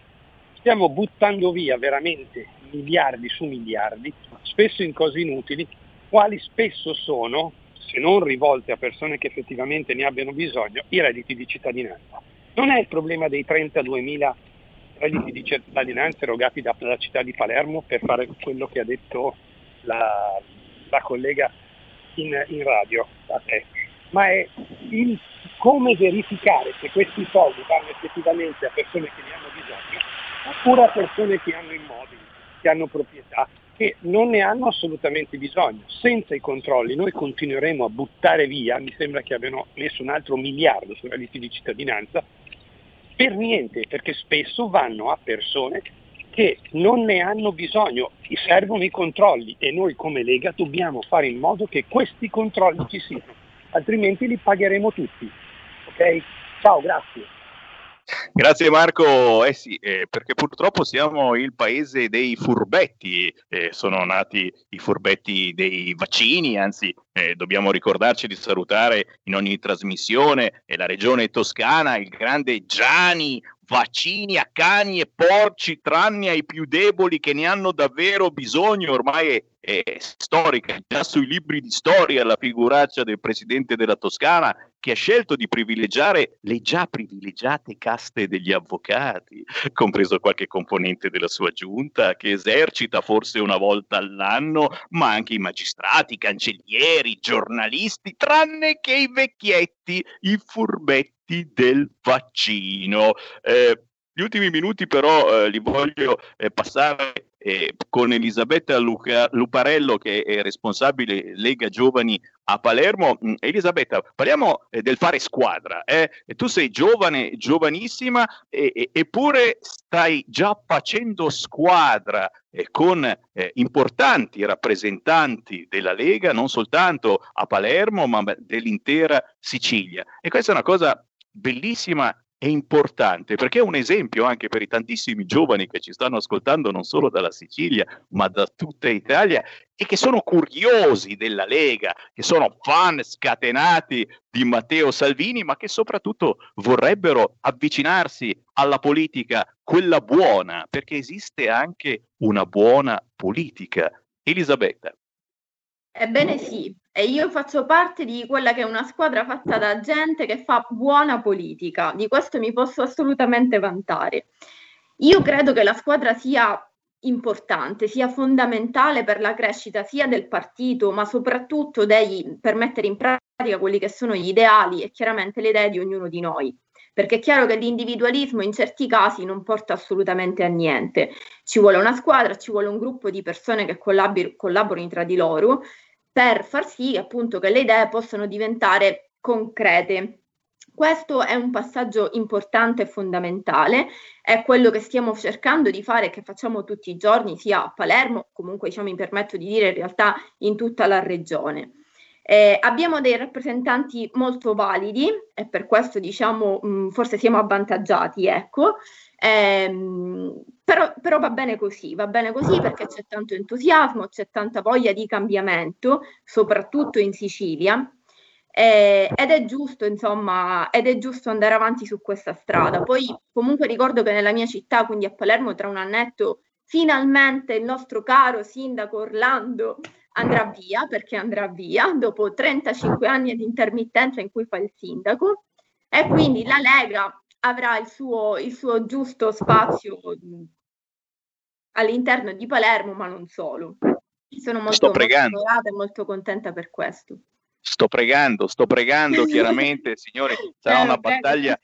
Stiamo buttando via veramente miliardi su miliardi, spesso in cose inutili, quali spesso sono, se non rivolte a persone che effettivamente ne abbiano bisogno, i redditi di cittadinanza. Non è il problema dei 32.000 redditi di cittadinanza erogati da- dalla città di Palermo per fare quello che ha detto la, la collega in, in radio a te, ma è il come verificare se questi soldi vanno effettivamente a persone che ne hanno bisogno oppure a persone che hanno immobili, che hanno proprietà, che non ne hanno assolutamente bisogno. Senza i controlli noi continueremo a buttare via, mi sembra che abbiano messo un altro miliardo sui redditi di cittadinanza, per niente, perché spesso vanno a persone che non ne hanno bisogno, servono i controlli e noi come Lega dobbiamo fare in modo che questi controlli ci siano, altrimenti li pagheremo tutti. Ok? Ciao, grazie. Grazie Marco, eh sì, eh, perché purtroppo siamo il paese dei furbetti, eh, sono nati i furbetti dei vaccini, anzi eh, dobbiamo ricordarci di salutare in ogni trasmissione eh, la regione toscana, il grande Gianni, vaccini a cani e porci, tranne ai più deboli che ne hanno davvero bisogno, ormai è, è storica, già sui libri di storia la figuraccia del presidente della Toscana che ha scelto di privilegiare le già privilegiate caste degli avvocati, compreso qualche componente della sua giunta che esercita forse una volta all'anno, ma anche i magistrati, i cancellieri, i giornalisti, tranne che i vecchietti, i furbetti del vaccino. Eh, gli ultimi minuti però eh, li voglio eh, passare eh, con Elisabetta Luca- Luparello che è responsabile Lega Giovani a Palermo. Mm, Elisabetta, parliamo eh, del fare squadra. eh. Tu sei giovane, giovanissima, eppure stai già facendo squadra eh, con eh, importanti rappresentanti della Lega, non soltanto a Palermo, ma dell'intera Sicilia. E questa è una cosa bellissima è importante perché è un esempio anche per i tantissimi giovani che ci stanno ascoltando non solo dalla Sicilia ma da tutta Italia e che sono curiosi della Lega, che sono fan scatenati di Matteo Salvini ma che soprattutto vorrebbero avvicinarsi alla politica, quella buona, perché esiste anche una buona politica. Elisabetta. Ebbene sì, e io faccio parte di quella che è una squadra fatta da gente che fa buona politica, di questo mi posso assolutamente vantare. Io credo che la squadra sia importante, sia fondamentale per la crescita sia del partito, ma soprattutto dei, per mettere in pratica quelli che sono gli ideali e chiaramente le idee di ognuno di noi perché è chiaro che l'individualismo in certi casi non porta assolutamente a niente. Ci vuole una squadra, ci vuole un gruppo di persone che collabor- collaborino tra di loro per far sì appunto che le idee possano diventare concrete. Questo è un passaggio importante e fondamentale, è quello che stiamo cercando di fare e che facciamo tutti i giorni, sia a Palermo, comunque diciamo, mi permetto di dire in realtà in tutta la regione. Eh, abbiamo dei rappresentanti molto validi e per questo diciamo mh, forse siamo avvantaggiati, ecco. Eh, però, però, va bene così, va bene così perché c'è tanto entusiasmo, c'è tanta voglia di cambiamento, soprattutto in Sicilia. Eh, ed è giusto, insomma, ed è giusto andare avanti su questa strada. Poi comunque ricordo che nella mia città, quindi a Palermo, tra un annetto, finalmente il nostro caro sindaco Orlando andrà via perché andrà via dopo 35 anni di intermittenza in cui fa il sindaco e quindi la Lega avrà il suo, il suo giusto spazio all'interno di Palermo, ma non solo. Sono molto, molto e molto contenta per questo. Sto pregando, sto pregando [LAUGHS] chiaramente, signori, sarà una battaglia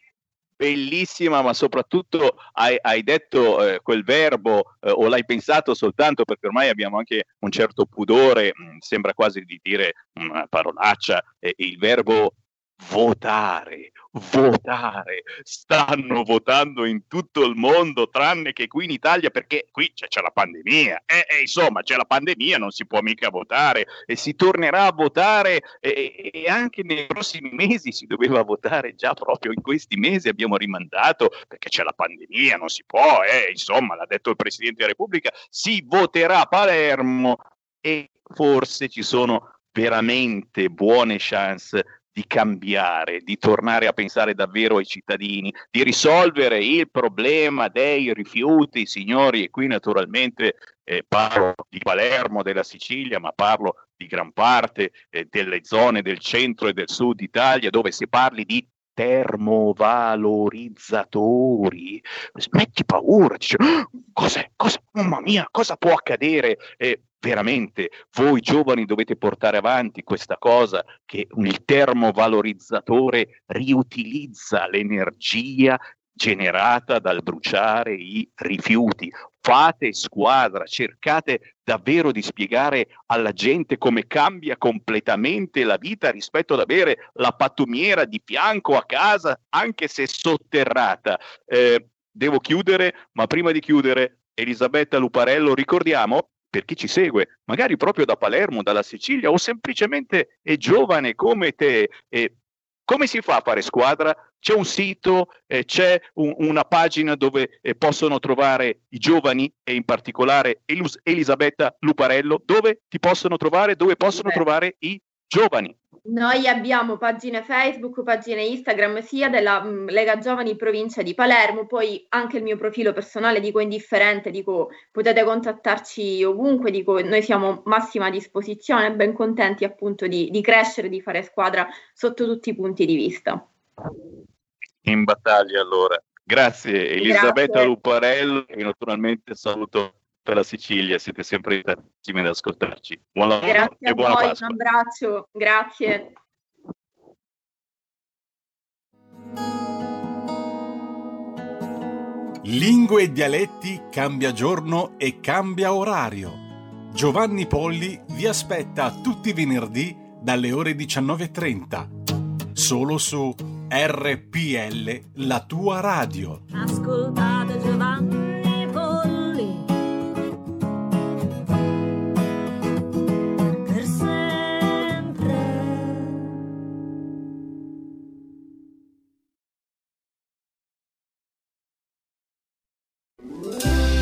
bellissima, ma soprattutto hai, hai detto eh, quel verbo eh, o l'hai pensato soltanto perché ormai abbiamo anche un certo pudore, mh, mm, sembra quasi di dire una parolaccia, eh, il verbo votare, votare. Stanno votando in tutto il mondo, tranne che qui in Italia, perché qui c'è, c'è la pandemia. E, e, insomma, c'è la pandemia, non si può mica votare e si tornerà a votare e, e, anche nei prossimi mesi si doveva votare già proprio in questi mesi abbiamo rimandato perché c'è la pandemia, non si può, eh, insomma, l'ha detto il Presidente della Repubblica, si voterà a Palermo e forse ci sono veramente buone chance di cambiare, di tornare a pensare davvero ai cittadini, di risolvere il problema dei rifiuti, signori, e qui naturalmente eh, parlo di Palermo, della Sicilia, ma parlo di gran parte eh, delle zone del centro e del sud Italia dove si parli di termovalorizzatori. Metti paura, dice, oh, cos'è, cosa, mamma mia, cosa può accadere? Eh, veramente voi giovani dovete portare avanti questa cosa che il termovalorizzatore riutilizza l'energia generata dal bruciare i rifiuti. Fate squadra, cercate davvero di spiegare alla gente come cambia completamente la vita rispetto ad avere la pattumiera di fianco a casa, anche se sotterrata. Eh, devo chiudere, ma prima di chiudere, Elisabetta Luparello, ricordiamo per chi ci segue, magari proprio da Palermo, dalla Sicilia o semplicemente è giovane come te, eh, come si fa a fare squadra? C'è un sito, eh, c'è un, una pagina dove eh, possono trovare i giovani e in particolare Elus- Elisabetta Luparello, dove ti possono trovare, dove possono trovare i giovani. Noi abbiamo pagine Facebook, pagine Instagram sia della mh, mm, Lega Giovani provincia di Palermo, poi anche il mio profilo personale, dico indifferente, dico potete contattarci ovunque, dico noi siamo massima disposizione, ben contenti appunto di, di crescere, di fare squadra sotto tutti i punti di vista. In battaglia allora. Grazie Elisabetta Grazie. Luparello e naturalmente saluto per la Sicilia, siete sempre tantissimi ad ascoltarci. Buon lavoro grazie e buona voi, Pasqua. Un abbraccio, grazie. Lingue e dialetti cambia giorno e cambia orario. Giovanni Polli vi aspetta tutti i venerdì dalle ore 19.30. Solo su RPL, la tua radio. Ascoltate Giovanni.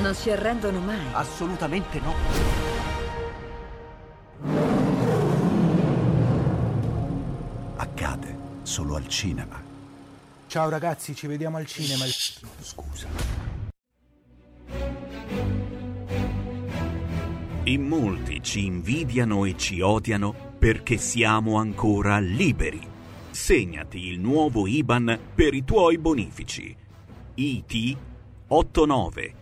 Non si arrendono mai. Assolutamente no. Accade solo al cinema. Ciao ragazzi, ci vediamo al cinema. Scusa. In molti ci invidiano e ci odiano perché siamo ancora liberi. Segnati il nuovo IBAN per i tuoi bonifici. IT 89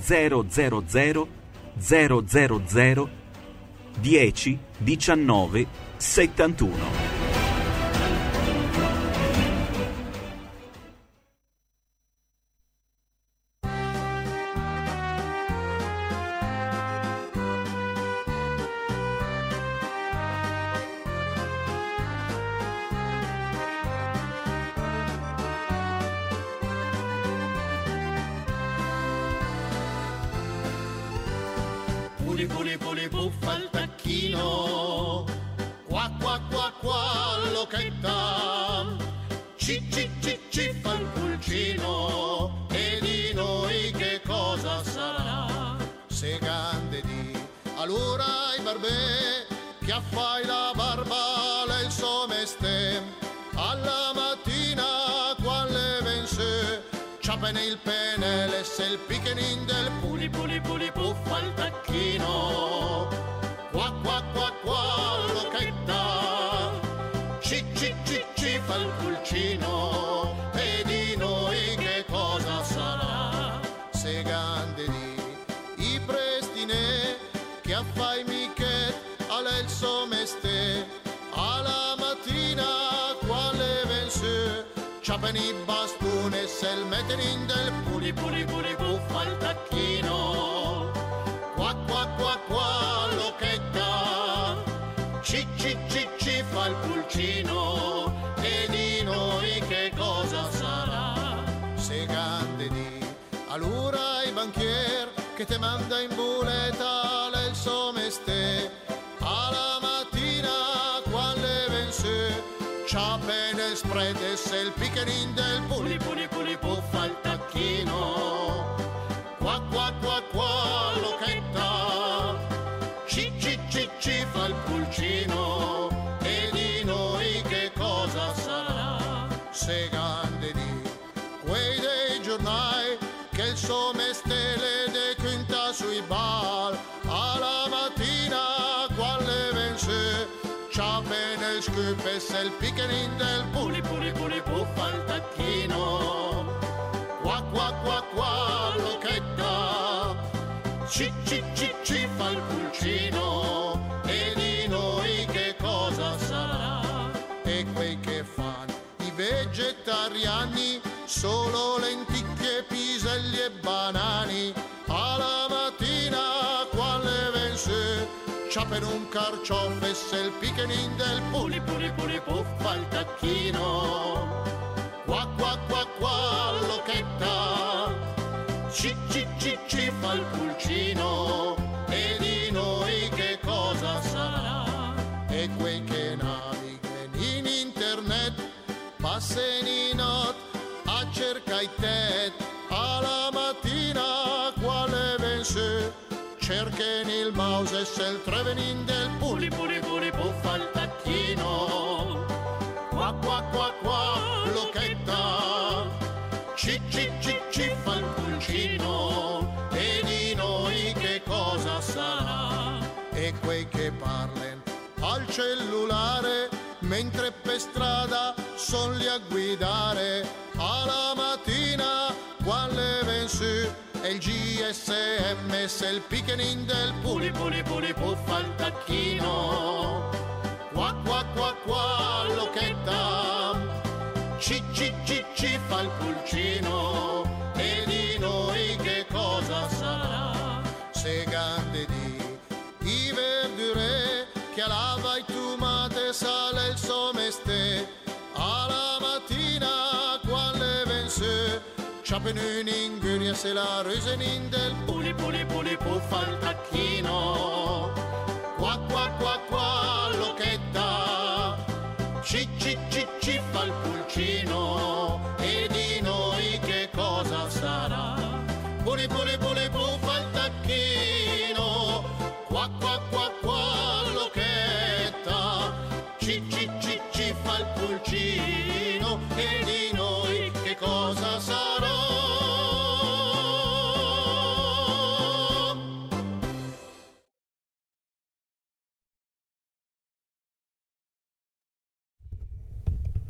000 000 10 19 71. A guidare alla mattina quale vensu. E il GSM se il pickenin del puli puli puli puffa il tacchino qua qua qua qua l'occhetta ci ci ci ci fa il pulcino Ciapenun in guria se la rusenin del puli puli puli puffa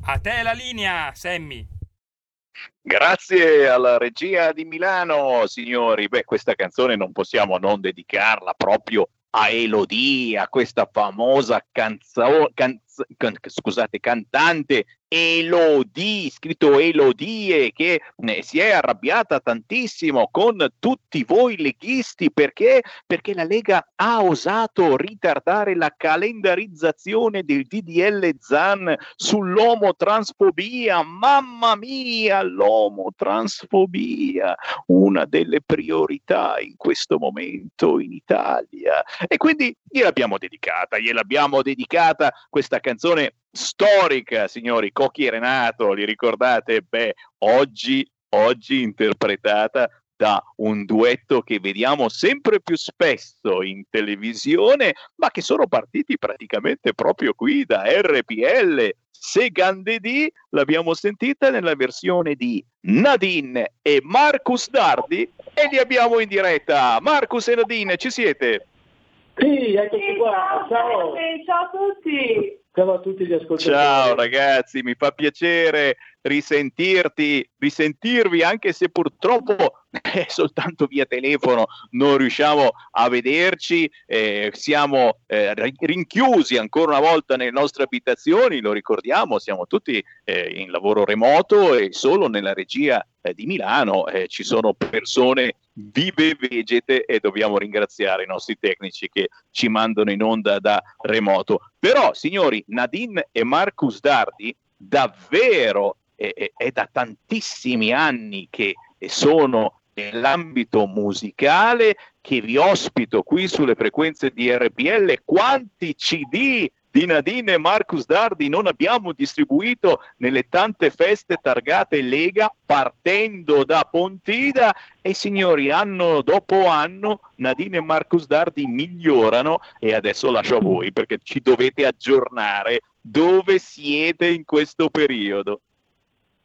A te la linea, Sammy. Grazie alla regia di Milano, signori. Beh, questa canzone non possiamo non dedicarla proprio a Elodie, a questa famosa canzo- canz- can- scusate, cantante Elodie, scritto Elodie, che eh, si è arrabbiata tantissimo con tutti voi leghisti perché? Perché la Lega ha osato ritardare la calendarizzazione del DDL Zan sull'omotransfobia. Mamma mia, l'omotransfobia, una delle priorità in questo momento in Italia. E quindi gliel'abbiamo dedicata, gliel'abbiamo dedicata questa canzone storica, signori, Cocchi e Renato, li ricordate? Beh, oggi, oggi interpretata da un duetto che vediamo sempre più spesso in televisione, ma che sono partiti praticamente proprio qui da RPL. Segande D l'abbiamo sentita nella versione di Nadine e Marcus Dardi e li abbiamo in diretta. Marcus e Nadine, ci siete? Sì, eccoci qua. Ciao. Ciao a tutti. Ciao a tutti gli ascoltatori. Ciao ragazzi, mi fa piacere risentirti, risentirvi anche se purtroppo eh, soltanto via telefono non riusciamo a vederci, eh, siamo eh, rinchiusi ancora una volta nelle nostre abitazioni, lo ricordiamo, siamo tutti eh, in lavoro remoto e solo nella regia eh, di Milano ci sono persone vive vegete e dobbiamo ringraziare i nostri tecnici che ci mandano in onda da remoto. Però, signori, Nadine e Marcus Dardi davvero è, è, è da tantissimi anni che sono nell'ambito musicale che vi ospito qui sulle frequenze di RPL. Quanti CD di Nadine e Marcus Dardi non abbiamo distribuito nelle tante feste targate Lega partendo da Pontida. E signori anno dopo anno Nadine e Marcus Dardi migliorano. E adesso lascio a voi perché ci dovete aggiornare. Dove siete in questo periodo.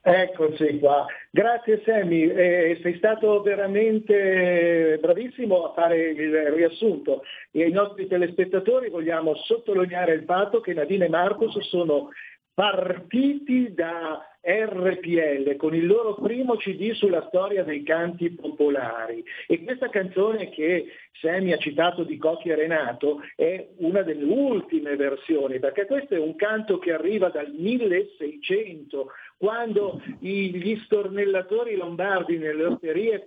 Eccoci qua. Grazie Sammy, eh, sei stato veramente bravissimo a fare il riassunto e ai nostri telespettatori vogliamo sottolineare il fatto che Nadine e Marcus sono partiti da RPL con il loro primo CD sulla storia dei canti popolari e questa canzone che Sammy ha citato di Cocchi e Renato è una delle ultime versioni perché questo è un canto che arriva dal 1600 quando gli stornellatori lombardi nelle osterie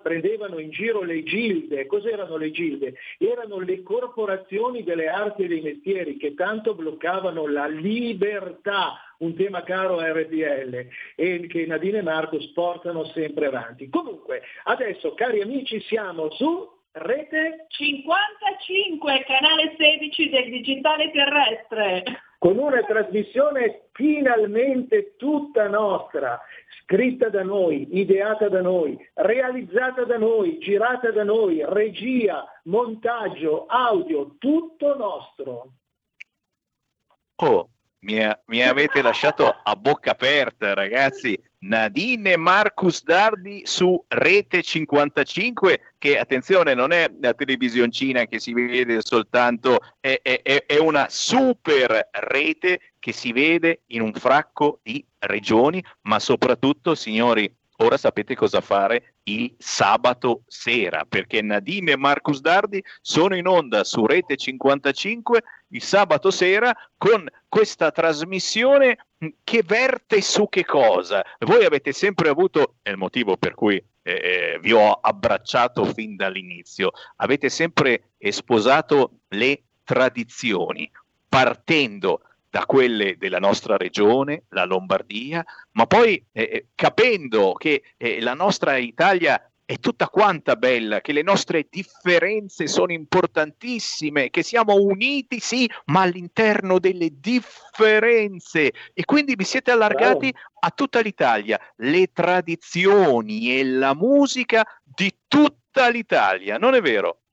prendevano in giro le gilde. Cos'erano le gilde? Erano le corporazioni delle arti e dei mestieri che tanto bloccavano la libertà, un tema caro a RPL e che Nadine e Marcos portano sempre avanti. Comunque, adesso cari amici siamo su rete 55, canale 16 del digitale terrestre con una trasmissione finalmente tutta nostra, scritta da noi, ideata da noi, realizzata da noi, girata da noi, regia, montaggio, audio, tutto nostro. Oh, mi, mi avete lasciato a bocca aperta, ragazzi. Nadine Marcus Dardi su Rete 55, che attenzione non è la televisioncina che si vede soltanto, è, è, è una super rete che si vede in un fracco di regioni, ma soprattutto, signori, ora sapete cosa fare il sabato sera, perché Nadine e Marcus Dardi sono in onda su Rete 55 il sabato sera con questa trasmissione che verte su che cosa? Voi avete sempre avuto, è il motivo per cui eh, eh vi ho abbracciato fin dall'inizio, avete sempre sposato le tradizioni, partendo da quelle della nostra regione, la Lombardia, ma poi eh, eh capendo che eh, la nostra Italia è tutta quanta bella, che le nostre differenze sono importantissime, che siamo uniti sì, ma all'interno delle differenze. E quindi vi siete allargati a tutta l'Italia, le tradizioni e la musica di tutta l'Italia, non è vero?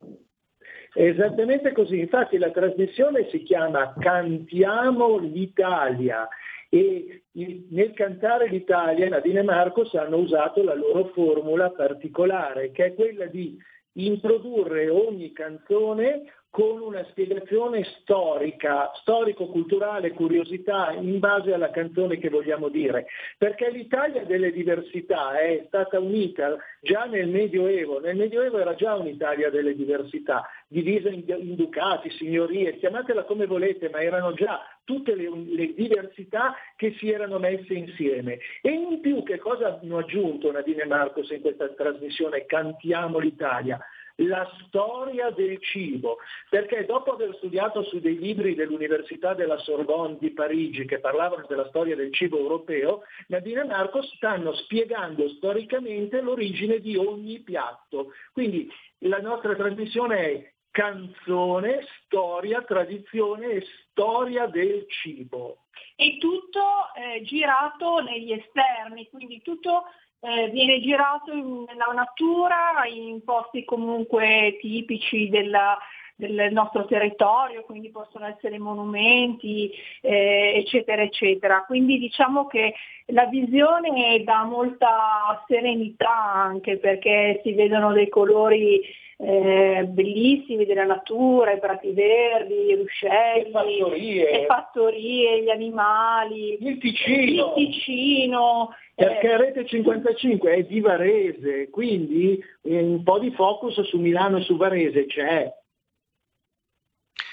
Esattamente così, infatti la trasmissione si chiama Cantiamo l'Italia e nel cantare l'Italia e Marcos hanno usato la loro formula particolare che è quella di introdurre ogni canzone con una spiegazione storica, storico-culturale, curiosità in base alla canzone che vogliamo dire, perché l'Italia delle diversità è stata unita già nel Medioevo, nel Medioevo era già un'Italia delle diversità, divisa in, in ducati, signorie, chiamatela come volete, ma erano già tutte le, le, diversità che si erano messe insieme. E in più che cosa hanno aggiunto Nadine e Marcos in questa trasmissione Cantiamo l'Italia? La storia del cibo, perché dopo aver studiato su dei libri dell'Università della Sorbonne di Parigi che parlavano della storia del cibo europeo, Nadine e Marco stanno spiegando storicamente l'origine di ogni piatto. Quindi la nostra trasmissione è canzone, storia, tradizione e storia del cibo. E tutto eh, girato negli esterni, quindi tutto eh, viene girato in, nella natura, in posti comunque tipici della, del nostro territorio, quindi possono essere monumenti, eh, eccetera, eccetera. Quindi diciamo che la visione dà molta serenità anche perché si vedono dei colori eh, bellissimi della natura, i prati verdi, i ruscelli, le fattorie, le fattorie gli animali, il Ticino. Il Ticino perché eh, Rete 55 è di Varese, quindi un po' di focus su Milano e su Varese c'è.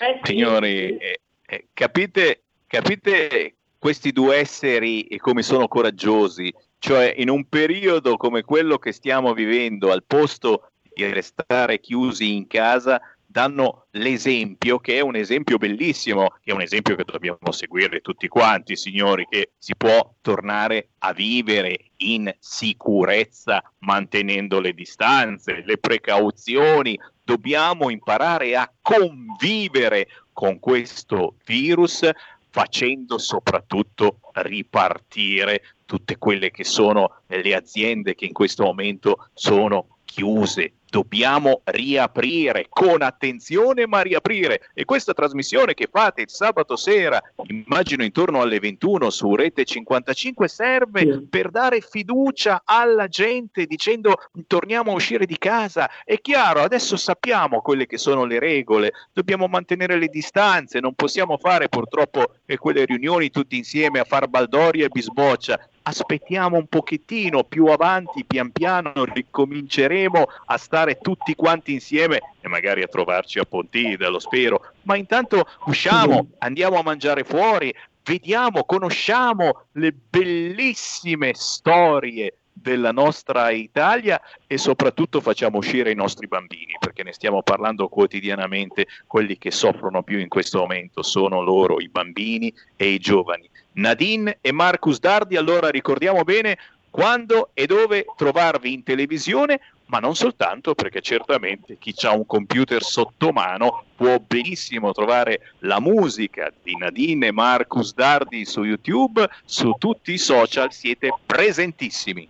Eh, Signori, eh, eh, capite, capite questi due esseri e come sono coraggiosi? Cioè, in un periodo come quello che stiamo vivendo, al posto di restare chiusi in casa, danno l'esempio, che è un esempio bellissimo, che è un esempio che dobbiamo seguire tutti quanti, signori, che si può tornare a vivere in sicurezza mantenendo le distanze, le precauzioni. Dobbiamo imparare a convivere con questo virus facendo soprattutto ripartire tutte quelle che sono le aziende che in questo momento sono chiuse, dobbiamo riaprire con attenzione, ma riaprire. E questa trasmissione che fate il sabato sera, immagino intorno alle 21 su Rete 55, serve per dare fiducia alla gente dicendo torniamo a uscire di casa. È chiaro, adesso sappiamo quelle che sono le regole, dobbiamo mantenere le distanze, non possiamo fare purtroppo quelle riunioni tutti insieme a far baldoria e bisboccia. Aspettiamo un pochettino più avanti, pian piano ricominceremo a stare tutti quanti insieme e magari a trovarci a Pontida, lo spero, ma intanto usciamo, andiamo a mangiare fuori, vediamo, conosciamo le bellissime storie della nostra Italia e soprattutto facciamo uscire i nostri bambini perché ne stiamo parlando quotidianamente. Quelli che soffrono più in questo momento sono loro i bambini e i giovani Nadine e Marcus Dardi allora ricordiamo bene quando e dove trovarvi in televisione ma non soltanto perché certamente chi ha un computer sotto mano può benissimo trovare la musica di Nadine e Marcus Dardi su YouTube, su tutti i social siete presentissimi.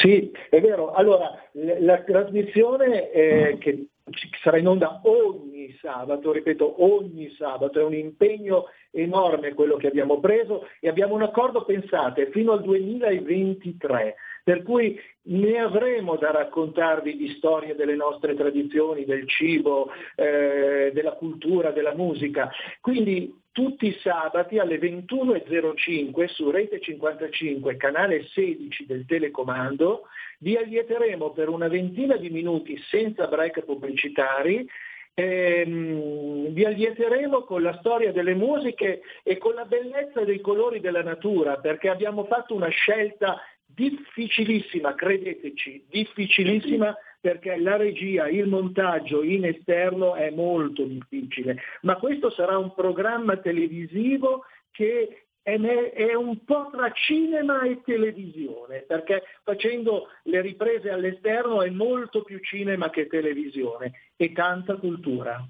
Sì, è vero. Allora, l- la trasmissione eh, che sarà in onda ogni sabato, ripeto, ogni sabato, è un impegno enorme quello che abbiamo preso e abbiamo un accordo, pensate, fino al 2023, per cui ne avremo da raccontarvi di storie delle nostre tradizioni, del cibo, eh, della cultura, della musica. Quindi tutti i sabati alle 21.05 su Rete 55, canale 16 del telecomando, vi allieteremo per una ventina di minuti senza break pubblicitari ehm, vi allieteremo con la storia delle musiche e con la bellezza dei colori della natura, perché abbiamo fatto una scelta difficilissima, credeteci, difficilissima perché la regia, il montaggio in esterno è molto difficile, ma questo sarà un programma televisivo che è un po' tra cinema e televisione, perché facendo le riprese all'esterno è molto più cinema che televisione e tanta cultura.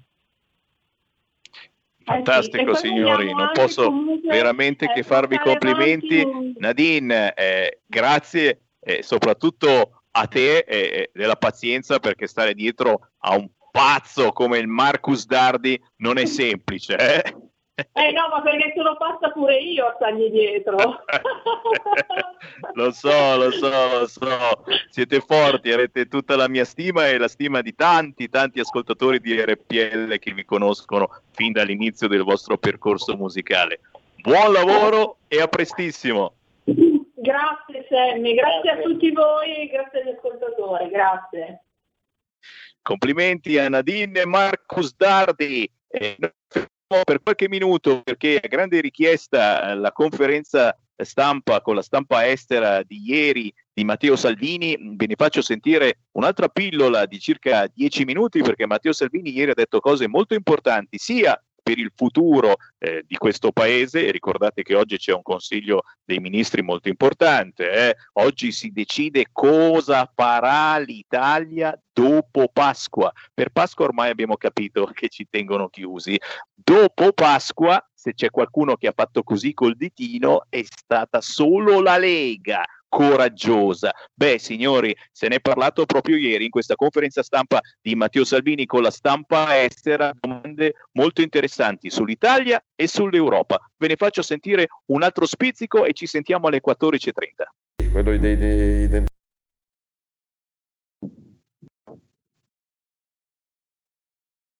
Fantastico signori, non posso comunque, veramente eh, che farvi complimenti. avanti Nadine, eh, grazie e soprattutto a te eh, della pazienza perché stare dietro a un pazzo come il Marcus Dardi non è semplice. Eh? Eh no, ma perché sono pazza pure io a stargli dietro. [LAUGHS] Lo so, lo so, lo so, siete forti, avete tutta la mia stima e la stima di tanti, tanti ascoltatori di RPL che vi conoscono fin dall'inizio del vostro percorso musicale. Buon lavoro e a prestissimo. grazie Sammy, grazie a tutti voi e grazie agli ascoltatori, grazie. Complimenti a Nadine e Marcus Dardi. E fermiamo per qualche minuto perché a grande richiesta eh, la conferenza stampa con la stampa estera di ieri di Matteo Salvini, ve ne faccio sentire un'altra pillola di circa 10 minuti perché Matteo Salvini ieri ha detto cose molto importanti sia per il futuro eh, di questo paese e ricordate che oggi c'è un consiglio dei ministri molto importante, eh. oggi si decide cosa farà l'Italia dopo Pasqua. Per Pasqua ormai abbiamo capito che ci tengono chiusi. Dopo Pasqua, se c'è qualcuno che ha fatto così col ditino, è stata solo la Lega coraggiosa. Beh, signori, se ne è parlato proprio ieri in questa conferenza stampa di Matteo Salvini con la stampa estera, domande molto interessanti sull'Italia e sull'Europa. Ve ne faccio sentire un altro spizzico e ci sentiamo alle 14.30. quello dei, dei- dei-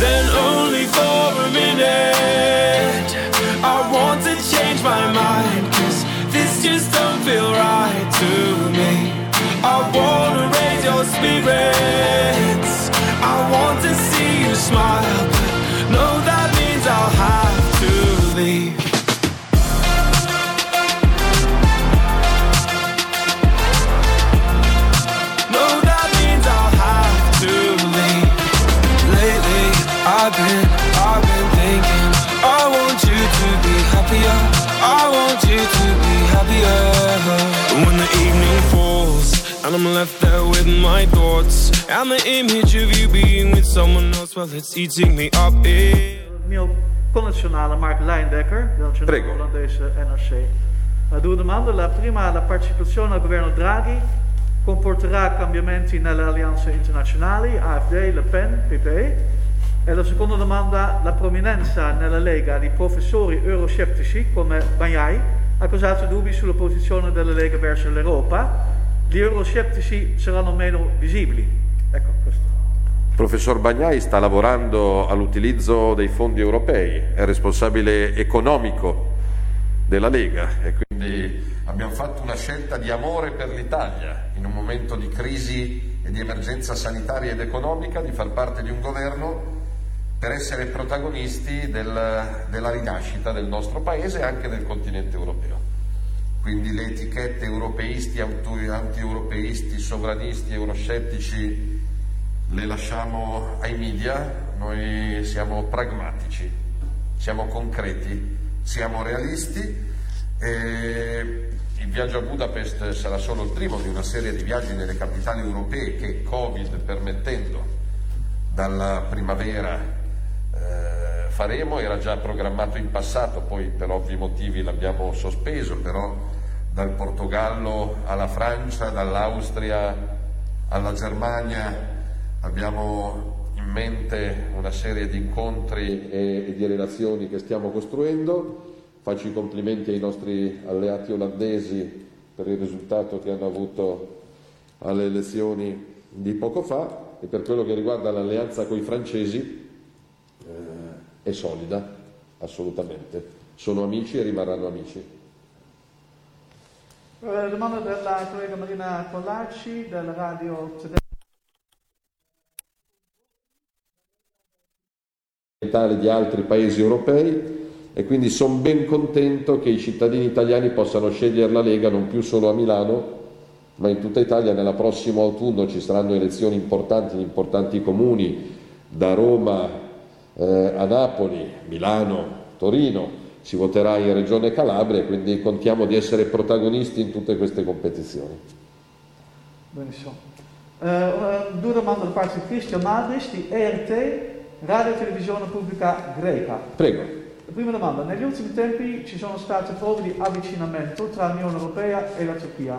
then only for a minute. I want to change my mind, cause this just don't feel right to me. I wanna raise your spirits. And I'm left there with my thoughts and the image of you being with someone else, well, it's eating me up. Il mio connazionale Mark Lijndekker, del Prego. Holandese NRC. Uh, due domande. La prima, la partecipazione al governo Draghi comporterà cambiamenti nelle alleanze internazionali, AFD, Le Pen, PP. E la seconda domanda, la prominenza nella Lega di professori euroscettici come Bagnai ha causato dubbi sulla posizione della Lega verso l'Europa. Gli euroscettici saranno meno visibili. Ecco questo. Professor Bagnai sta lavorando all'utilizzo dei fondi europei, è responsabile economico della Lega e quindi abbiamo fatto una scelta di amore per l'Italia in un momento di crisi e di emergenza sanitaria ed economica, di far parte di un governo per essere protagonisti del, della rinascita del nostro Paese e anche del continente europeo. Quindi le etichette europeisti, anti-europeisti, sovranisti, euroscettici le lasciamo ai media, noi siamo pragmatici, siamo concreti, siamo realisti. E il viaggio a Budapest sarà solo il primo di una serie di viaggi nelle capitali europee che Covid permettendo dalla primavera eh, faremo, era già programmato in passato, poi per ovvi motivi l'abbiamo sospeso, però dal Portogallo alla Francia, dall'Austria alla Germania abbiamo in mente una serie di incontri e, di relazioni che stiamo costruendo. Faccio i complimenti ai nostri alleati olandesi per il risultato che hanno avuto alle elezioni di poco fa e per quello che riguarda l'alleanza con i francesi è solida, assolutamente. Sono amici e rimarranno amici. Eh, domanda della collega Marina Pollacci della radio tedesca. di altri paesi europei e quindi sono ben contento che i cittadini italiani possano scegliere la Lega non più solo a Milano ma in tutta Italia nella prossima autunno ci saranno elezioni importanti in importanti comuni da Roma eh, a Napoli, Milano, Torino, si voterà in Regione Calabria, quindi contiamo di essere protagonisti in tutte queste competizioni. Benissimo. Uh, due domande da parte di Christian Madris di ERT, Radio Televisione Pubblica Greca. Prego. La prima domanda, negli ultimi tempi ci sono state prove di avvicinamento tra l'Unione Europea e la Turchia.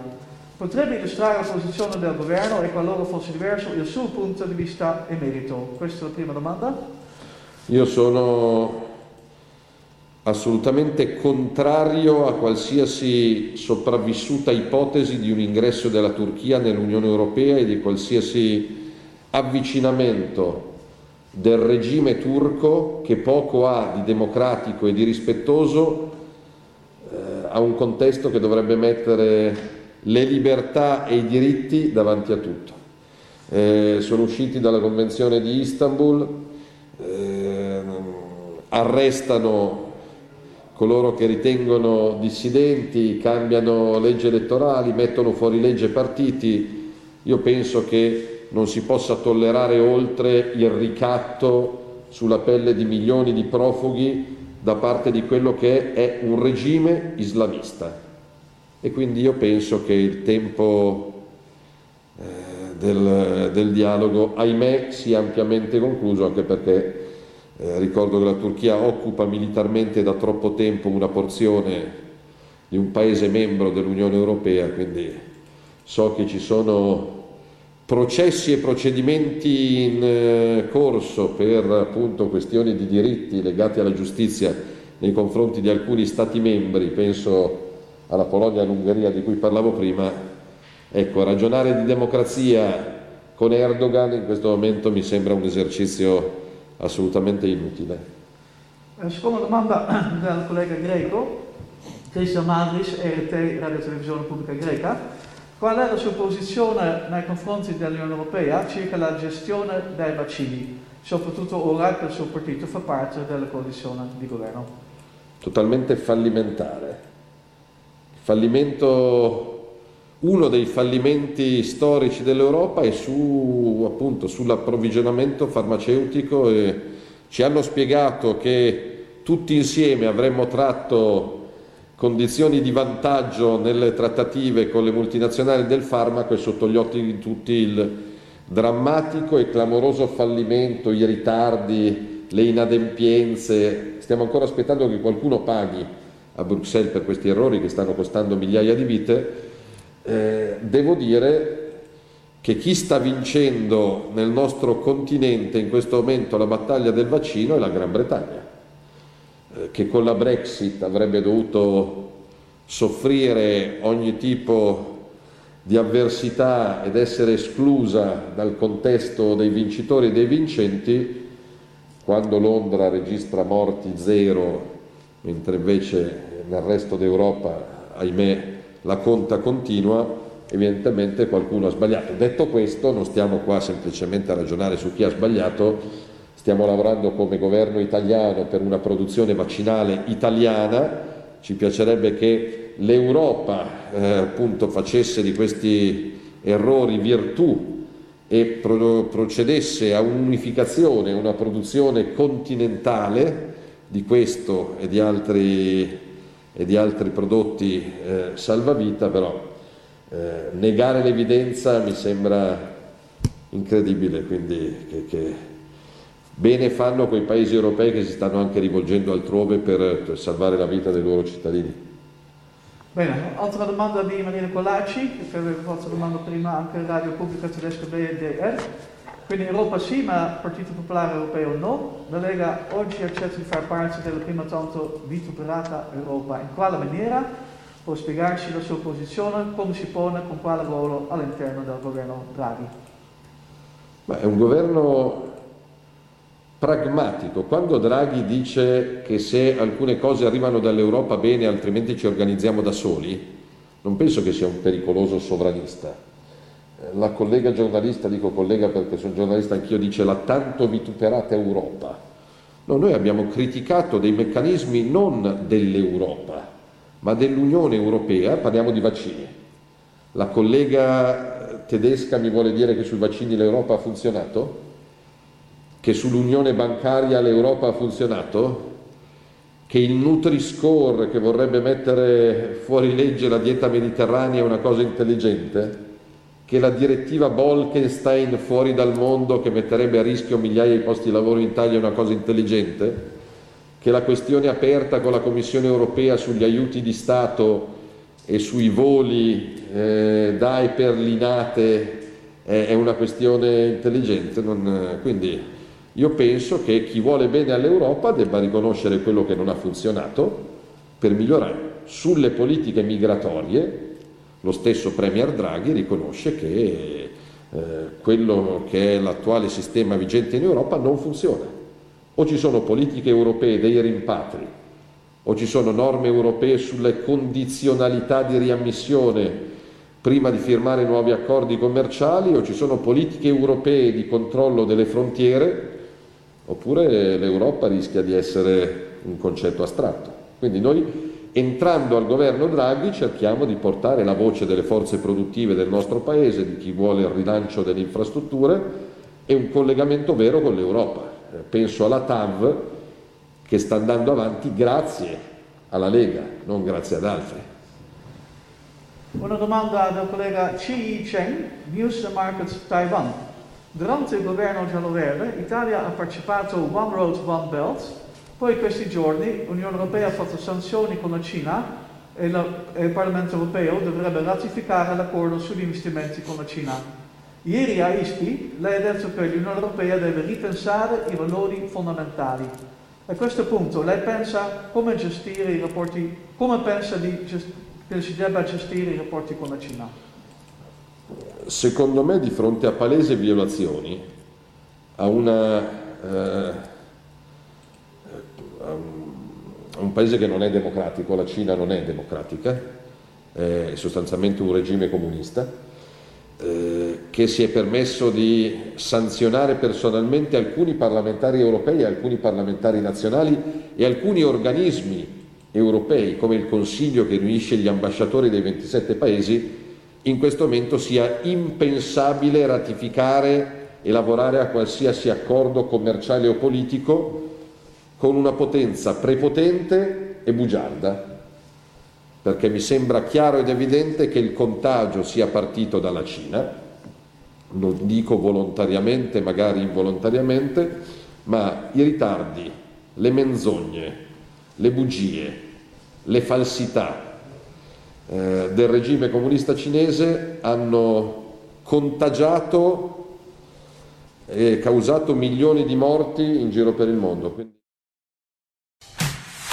Potrebbe illustrare la posizione del governo e qualora fosse diverso il suo punto di vista e merito? Questa è la prima domanda. Io sono assolutamente contrario a qualsiasi sopravvissuta ipotesi di un ingresso della Turchia nell'Unione Europea e di qualsiasi avvicinamento del regime turco che poco ha di democratico e di rispettoso eh, a un contesto che dovrebbe mettere le libertà e i diritti davanti a tutto. Eh, sono usciti dalla Convenzione di Istanbul, eh, arrestano coloro che ritengono dissidenti, cambiano leggi elettorali, mettono fuori legge partiti. Io penso che non si possa tollerare oltre il ricatto sulla pelle di milioni di profughi da parte di quello che è un regime islamista. E quindi io penso che il tempo eh, del, del dialogo, ahimè, sia ampiamente concluso, anche perché eh, ricordo che la Turchia occupa militarmente da troppo tempo una porzione di un paese membro dell'Unione Europea, quindi so che ci sono processi e procedimenti in eh, corso per appunto questioni di diritti legati alla giustizia nei confronti di alcuni Stati membri, penso alla Polonia e all'Ungheria di cui parlavo prima, ecco, ragionare di democrazia con Erdogan in questo momento mi sembra un esercizio assolutamente inutile. Una seconda domanda [CLEARS THROAT] del collega Greco, Christian Madris, RT Radio Televisione Pubblica Greca. Qual è la sua posizione nei confronti dell'Unione Europea circa la gestione dei vaccini, soprattutto ora che il suo partito fa parte della coalizione di governo? Totalmente fallimentare. Fallimento uno dei fallimenti storici dell'Europa è su, appunto, sull'approvvigionamento farmaceutico e ci hanno spiegato che tutti insieme avremmo tratto condizioni di vantaggio nelle trattative con le multinazionali del farmaco e sotto gli occhi di tutti il drammatico e clamoroso fallimento, i ritardi, le inadempienze. Stiamo ancora aspettando che qualcuno paghi a Bruxelles per questi errori che stanno costando migliaia di vite, eh, devo dire che chi sta vincendo nel nostro continente in questo momento la battaglia del vaccino è la Gran Bretagna, eh, che con la Brexit avrebbe dovuto soffrire ogni tipo di avversità ed essere esclusa dal contesto dei vincitori e dei vincenti, quando Londra registra morti zero, mentre invece nel resto d'Europa, ahimè, la conta continua, evidentemente qualcuno ha sbagliato. Detto questo, non stiamo qua semplicemente a ragionare su chi ha sbagliato, stiamo lavorando come governo italiano per una produzione vaccinale italiana, ci piacerebbe che l'Europa eh, appunto facesse di questi errori virtù e pro- procedesse a un'unificazione, una produzione continentale di questo e di altri, e di altri prodotti eh, salvavita, però eh, negare l'evidenza mi sembra incredibile, quindi che, che bene fanno quei paesi europei che si stanno anche rivolgendo altrove per, salvare la vita dei loro cittadini. Bene, altra domanda di Maria Colacci, che aveva fatto domanda prima anche Radio Pubblica Tedesca BDR. Quindi Europa sì, ma Partito Popolare Europeo no. La Lega oggi accetta di far parte della prima tanto vituperata Europa. In quale maniera? Può spiegarci la sua posizione, come si pone, con quale ruolo all'interno del governo Draghi? Ma è un governo pragmatico. Quando Draghi dice che se alcune cose arrivano dall'Europa bene, altrimenti ci organizziamo da soli, non penso che sia un pericoloso sovranista. La collega giornalista, dico collega perché sono giornalista anch'io, dice la tanto vituperata Europa. No, noi abbiamo criticato dei meccanismi non dell'Europa, ma dell'Unione Europea, parliamo di vaccini. La collega tedesca mi vuole dire che sui vaccini l'Europa ha funzionato? che sull'unione bancaria l'Europa ha funzionato? Che il Nutri-Score che vorrebbe mettere fuori legge la dieta mediterranea è una cosa intelligente? Che la direttiva Bolkenstein fuori dal mondo che metterebbe a rischio migliaia di posti di lavoro in Italia è una cosa intelligente? Che la questione aperta con la Commissione europea sugli aiuti di Stato e sui voli eh, da e per l'inate è, è una questione intelligente? Non, quindi io penso che chi vuole bene all'Europa debba riconoscere quello che non ha funzionato per migliorare. Sulle politiche migratorie lo stesso Premier Draghi riconosce che eh, quello che è l'attuale sistema vigente in Europa non funziona. O ci sono politiche europee dei rimpatri, o ci sono norme europee sulle condizionalità di riammissione prima di firmare nuovi accordi commerciali, o ci sono politiche europee di controllo delle frontiere oppure l'Europa rischia di essere un concetto astratto. Quindi noi entrando al governo Draghi cerchiamo di portare la voce delle forze produttive del nostro Paese, di chi vuole il rilancio delle infrastrutture e un collegamento vero con l'Europa. Eh, penso alla TAV che sta andando avanti grazie alla Lega, non grazie ad altri. Una domanda del collega Chi Cheng, News Markets Taiwan. Durante il governo giallo-verde l'Italia ha partecipato a One Road, One Belt, poi questi giorni l'Unione Europea ha fatto sanzioni con la Cina e, la, e il Parlamento Europeo dovrebbe ratificare l'accordo sugli investimenti con la Cina. Ieri a ISPI lei ha detto che l'Unione Europea deve ripensare i valori fondamentali. A questo punto lei pensa come gestire i rapporti, come pensa di, che si debba gestire i rapporti con la Cina? secondo me di fronte a palesi violazioni a, una, eh, a un paese che non è democratico, la Cina non è democratica, è sostanzialmente un regime comunista, eh, che si è permesso di sanzionare personalmente alcuni parlamentari europei, alcuni parlamentari nazionali e alcuni organismi europei come il Consiglio che riunisce gli ambasciatori dei 27 paesi in questo momento sia impensabile ratificare e lavorare a qualsiasi accordo commerciale o politico con una potenza prepotente e bugiarda, perché mi sembra chiaro ed evidente che il contagio sia partito dalla Cina, non dico volontariamente, magari involontariamente, ma i ritardi, le menzogne, le bugie, le falsità eh, del regime comunista cinese hanno contagiato e causato milioni di morti in giro per il mondo.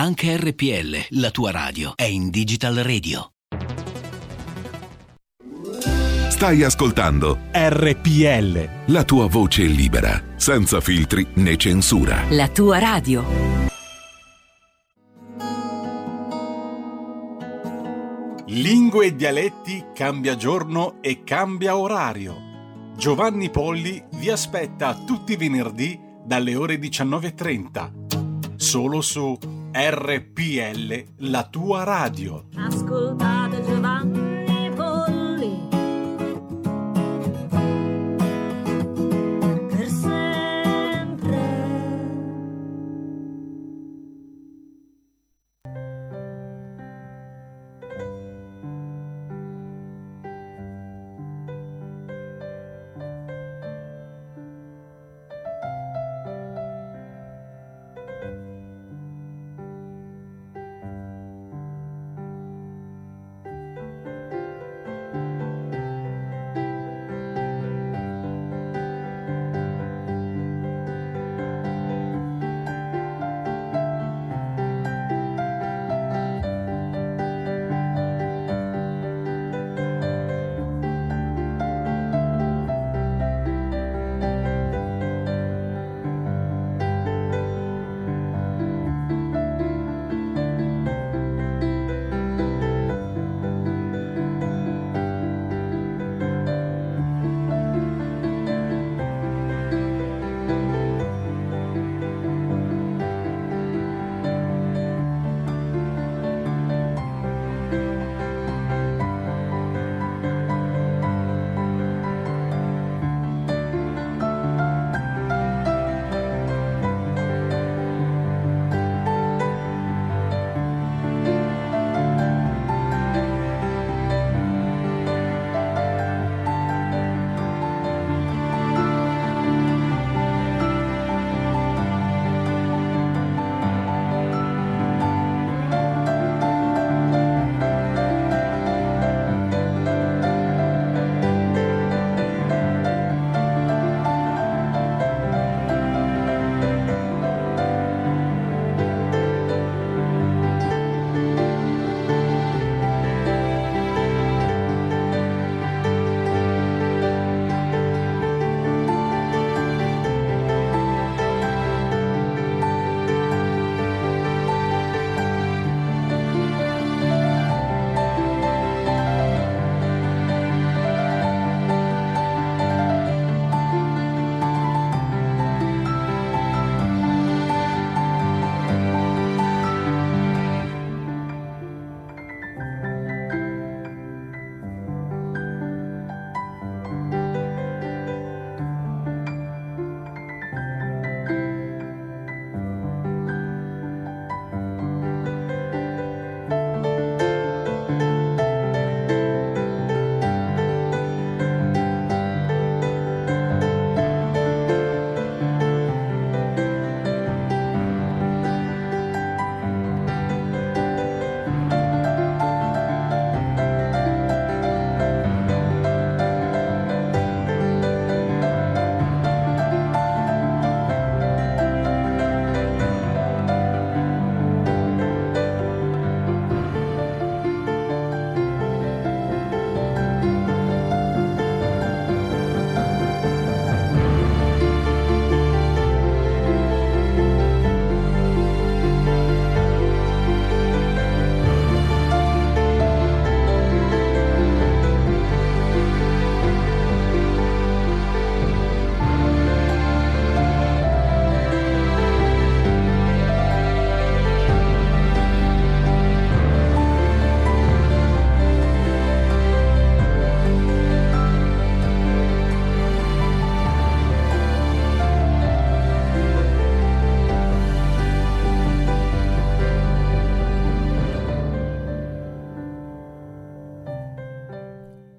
Anche RPL, la tua radio, è in Digital Radio. Stai ascoltando RPL. La tua voce libera, senza filtri né censura. La tua radio. Lingue e dialetti cambia giorno e cambia orario. Giovanni Polli vi aspetta tutti i venerdì dalle ore 19.30. Solo su RPL, la tua radio. Ascoltate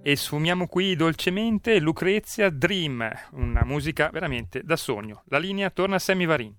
E sfumiamo qui dolcemente Lucrezia Dream, una musica veramente da sogno. La linea torna a Sammy Varin.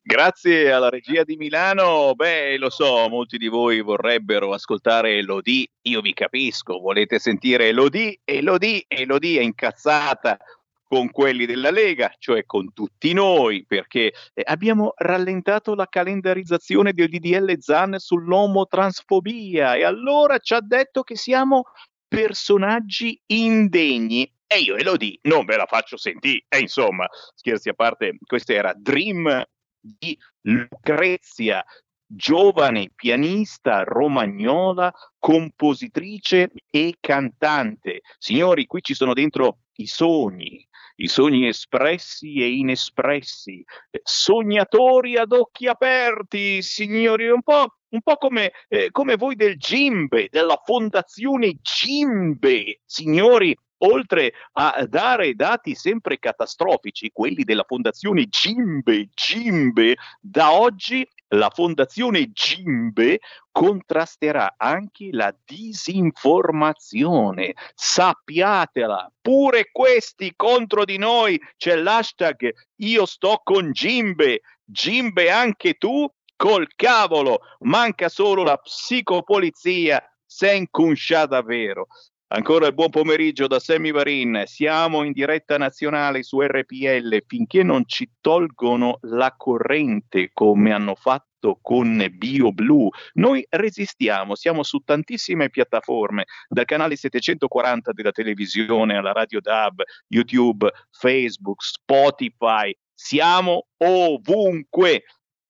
Grazie alla regia di Milano. Beh, lo so, molti di voi vorrebbero ascoltare Elodie. Io vi capisco, volete sentire Elodie, Elodie, Elodie è incazzata con quelli della Lega, cioè con tutti noi, perché eh, abbiamo rallentato la calendarizzazione del DDL ZAN sull'omotransfobia e allora ci ha detto che siamo personaggi indegni. E io Elodie non ve la faccio sentire. E insomma, scherzi a parte, questa era Dream di Lucrezia, giovane pianista romagnola, compositrice e cantante. Signori, qui ci sono dentro i sogni, i sogni espressi e inespressi, eh, sognatori ad occhi aperti, signori, un po', un po come, eh, come voi del Gimbe, della fondazione Gimbe, signori, oltre a dare dati sempre catastrofici, quelli della fondazione Gimbe, Gimbe, da oggi la fondazione Gimbe contrasterà anche la disinformazione. Sappiatela, pure questi contro di noi c'è l'hashtag io sto con Gimbe, Gimbe anche tu col cavolo, manca solo la psicopolizia, sei inconsciata davvero. Ancora il buon pomeriggio da Sammy Varin. Siamo in diretta nazionale su RPL finché non ci tolgono la corrente come hanno fatto con BioBlue. Noi resistiamo, siamo su tantissime piattaforme, dal canale 740 della televisione alla radio DAB, YouTube, Facebook, Spotify. Siamo ovunque.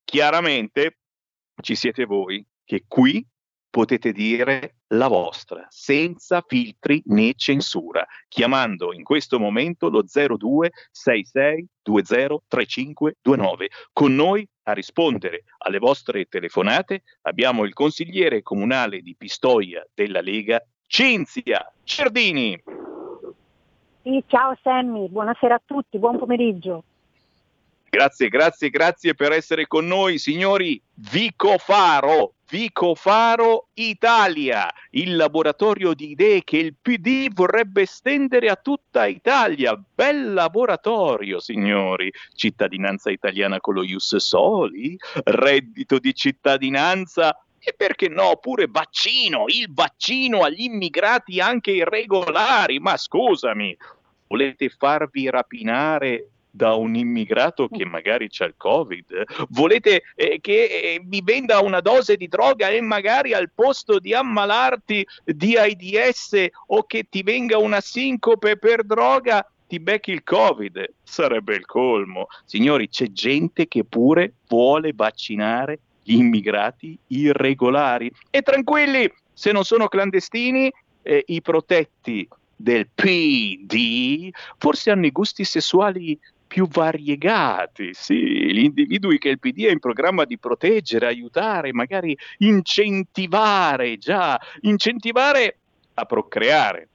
Chiaramente ci siete voi che qui potete dire la vostra, senza filtri né censura, chiamando in questo momento lo 0266203529. Con noi a rispondere alle vostre telefonate abbiamo il consigliere comunale di Pistoia della Lega, Cinzia Cerdini. Sì, ciao Sammy, buonasera a tutti, buon pomeriggio. Grazie, grazie, grazie per essere con noi, signori. Vico Faro, Vico Faro Italia, il laboratorio di idee che il PD vorrebbe estendere a tutta Italia. Bel laboratorio, signori. Cittadinanza italiana con lo Ius Soli, reddito di cittadinanza e perché no, pure vaccino, il vaccino agli immigrati anche irregolari. Ma scusami, volete farvi rapinare da un immigrato che magari c'ha il covid? Volete eh, che eh, vi venda una dose di droga e magari al posto di ammalarti di AIDS o che ti venga una sincope per droga ti becchi il covid? Sarebbe il colmo. Signori, c'è gente che pure vuole vaccinare gli immigrati irregolari. E tranquilli, se non sono clandestini, eh, i protetti del PD forse hanno i gusti sessuali più variegati, sì, gli individui che il PD ha in programma di proteggere, aiutare, magari incentivare, già, incentivare a procreare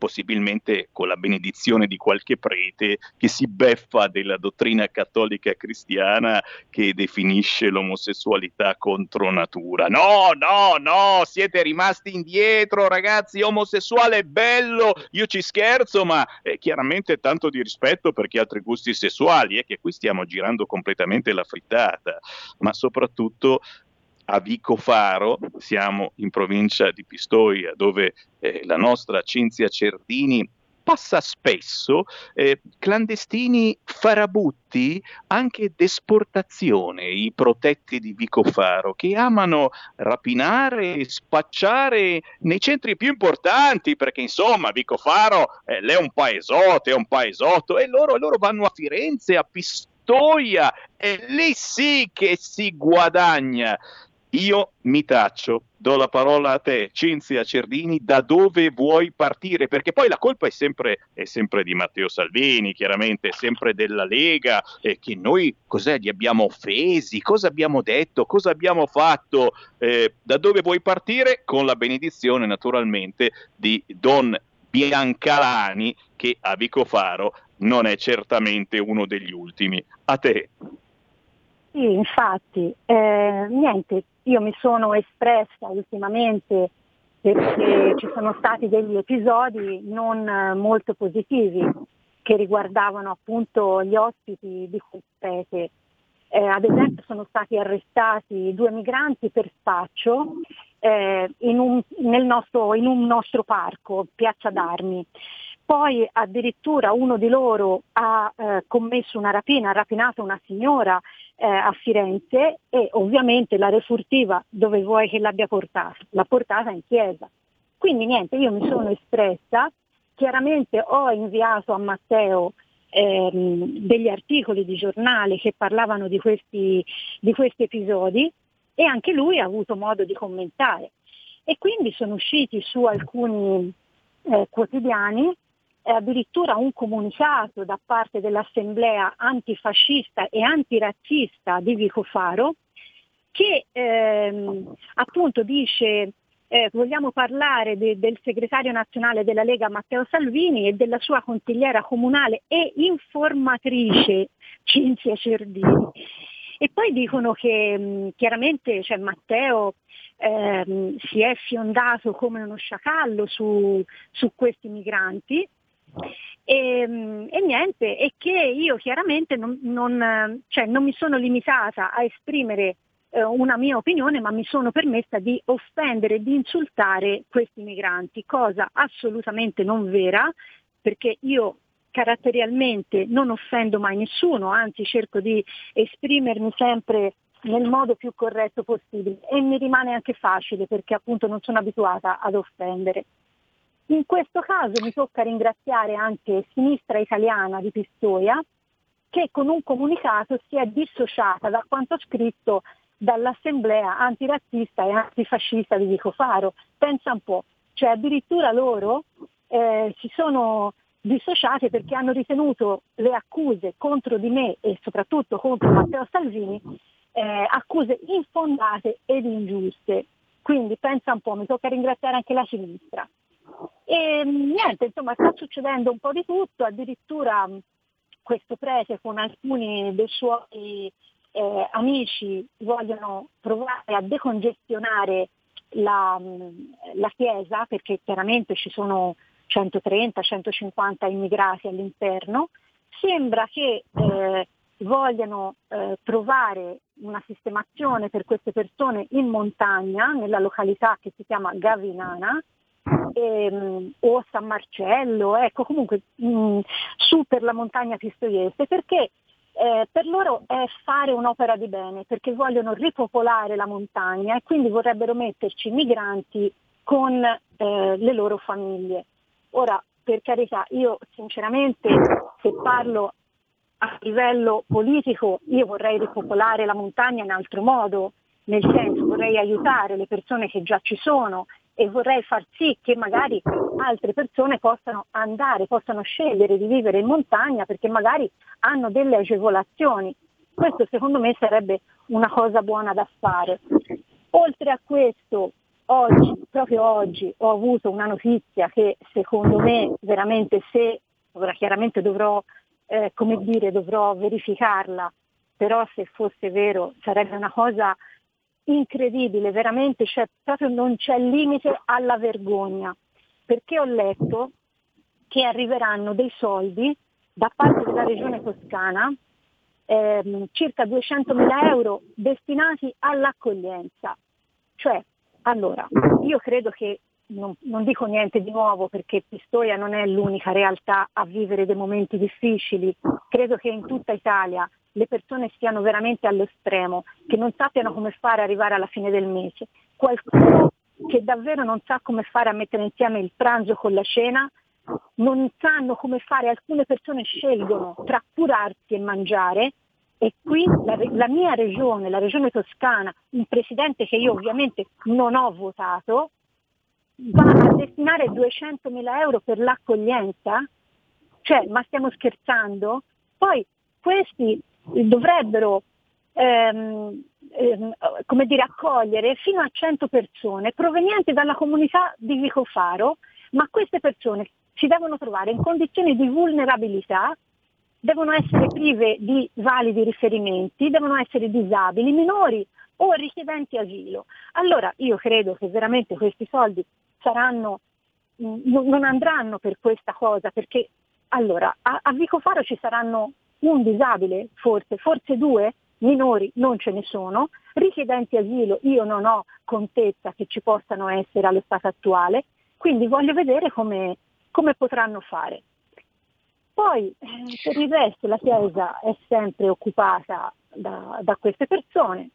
possibilmente con la benedizione di qualche prete che si beffa della dottrina cattolica cristiana che definisce l'omosessualità contro natura. No, no, no, siete rimasti indietro ragazzi, omosessuale è bello, io ci scherzo, ma eh, chiaramente tanto di rispetto per chi ha altri gusti sessuali, è eh, che qui stiamo girando completamente la frittata, ma soprattutto a Vico Faro, siamo in provincia di Pistoia, dove eh, la nostra Cinzia Cerdini passa spesso eh, clandestini farabutti anche d'esportazione, i protetti di Vico Faro, che amano rapinare e spacciare nei centri più importanti, perché insomma Vico Faro eh, è un paesotto, è un paesotto, e loro, loro vanno a Firenze, a Pistoia, e lì sì che si guadagna. Io mi taccio, do la parola a te, Cinzia Cerdini, da dove vuoi partire? Perché poi la colpa è sempre, è sempre di Matteo Salvini, chiaramente, è sempre della Lega, eh, che noi cos'è, li abbiamo offesi, cosa abbiamo detto, cosa abbiamo fatto? Eh, da dove vuoi partire? Con la benedizione naturalmente di Don Biancalani, che a Vicofaro non è certamente uno degli ultimi. A te. Sì, infatti, eh, niente, io mi sono espressa ultimamente perché ci sono stati degli episodi non eh, molto positivi che riguardavano appunto gli ospiti di quel paese. Eh, ad esempio sono stati arrestati due migranti per spaccio eh, in, un, nostro, in, un, nostro, parco, Piazza d'Armi. Poi addirittura uno di loro ha eh, commesso una rapina, ha rapinato una signora eh, a Firenze e ovviamente la refurtiva dove vuoi che l'abbia portata? L'ha portata in chiesa. Quindi niente, io mi sono espressa, chiaramente ho inviato a Matteo ehm, degli articoli di giornale che parlavano di questi, di questi episodi e anche lui ha avuto modo di commentare. E quindi sono usciti su alcuni eh, quotidiani addirittura un comunicato da parte dell'Assemblea antifascista e antirazzista di Vico Faro che ehm, appunto dice eh, vogliamo parlare de- del segretario nazionale della Lega Matteo Salvini e della sua consigliera comunale e informatrice Cinzia Cerdini. E poi dicono che mh, chiaramente cioè, Matteo ehm, si è fiondato come uno sciacallo su, su questi migranti e, e, niente, e che io chiaramente non, non, cioè, non mi sono limitata a esprimere eh, una mia opinione, ma mi sono permessa di offendere di insultare questi migranti, cosa assolutamente non vera, perché io caratterialmente non offendo mai nessuno, anzi cerco di esprimermi sempre nel modo più corretto possibile e mi rimane anche facile perché appunto non sono abituata ad offendere. In questo caso mi tocca ringraziare anche Sinistra Italiana di Pistoia che con un comunicato si è dissociata da quanto scritto dall'assemblea antirazzista e antifascista di Vico Faro. Pensa un po', cioè addirittura loro eh, si sono dissociati perché hanno ritenuto le accuse contro di me e soprattutto contro Matteo Salvini eh, accuse infondate ed ingiuste. Quindi pensa un po', mi tocca ringraziare anche la sinistra. E niente, insomma, sta succedendo un po' di tutto, addirittura questo prete con alcuni dei suoi eh, amici vogliono provare a decongestionare la, la, chiesa perché chiaramente ci sono 130-150 immigrati all'interno. Sembra che eh, vogliano eh, trovare una sistemazione per queste persone in montagna, nella località che si chiama Gavinana, ehm, o San Marcello, ecco comunque mh, mm, su per la montagna pistoiese, perché eh, per loro è fare un'opera di bene, perché vogliono ripopolare la montagna e quindi vorrebbero metterci migranti con eh, le loro famiglie. Ora, per carità, io sinceramente se parlo a livello politico, io vorrei ripopolare la montagna in altro modo, nel senso vorrei aiutare le persone che già ci sono e vorrei far sì che magari altre persone possano andare, possano scegliere di vivere in montagna perché magari hanno delle agevolazioni. Questo secondo me sarebbe una cosa buona da fare. Oltre a questo, oggi, proprio oggi, ho avuto una notizia che secondo me veramente se, ora chiaramente dovrò, eh, come dire, dovrò verificarla, però se fosse vero sarebbe una cosa incredibile, veramente cioè, proprio non c'è limite alla vergogna, perché ho letto che arriveranno dei soldi da parte della regione toscana, ehm, circa 200.000 euro destinati all'accoglienza. Cioè, allora, io credo che non, non, dico niente di nuovo perché Pistoia non è l'unica realtà a vivere dei momenti difficili, credo che in tutta Italia le persone siano veramente allo stremo, che non sappiano come fare arrivare alla fine del mese. Qualcuno che davvero non sa come fare a mettere insieme il pranzo con la cena, non sanno come fare, alcune persone scelgono tra curarsi e mangiare e qui la, la, mia regione, la regione toscana, un presidente che io ovviamente non ho votato, va a destinare 200 mila euro per l'accoglienza? Cioè, ma stiamo scherzando? Poi questi dovrebbero ehm, ehm, come dire, accogliere fino a 100 persone provenienti dalla comunità di Vicofaro, ma queste persone si devono trovare in condizioni di vulnerabilità, devono essere prive di validi riferimenti, devono essere disabili, minori o richiedenti asilo. Allora io credo che veramente questi soldi saranno, mh, non andranno per questa cosa, perché allora a, a Vicofaro ci saranno un disabile, forse, forse due, minori non ce ne sono, richiedenti asilo io non ho contezza che ci possano essere allo stato attuale, quindi voglio vedere come, come potranno fare. Poi eh, per il resto la Chiesa è sempre occupata da, da queste persone.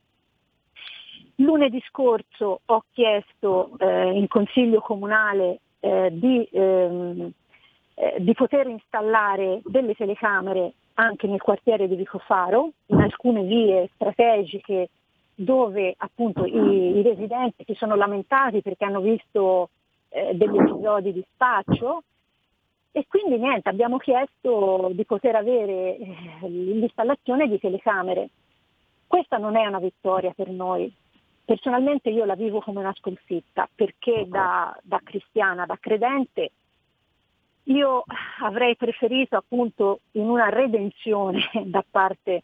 Lunedì scorso ho chiesto eh, in Consiglio Comunale eh, di, ehm, eh, di poter installare delle telecamere anche nel quartiere di Vicofaro, in alcune vie strategiche dove appunto i, i residenti si sono lamentati perché hanno visto eh, degli episodi di spaccio e quindi niente, abbiamo chiesto di poter avere eh, l'installazione di telecamere. Questa non è una vittoria per noi. Personalmente io la vivo come una sconfitta perché da, da cristiana, da credente, io avrei preferito appunto in una redenzione [LAUGHS] da parte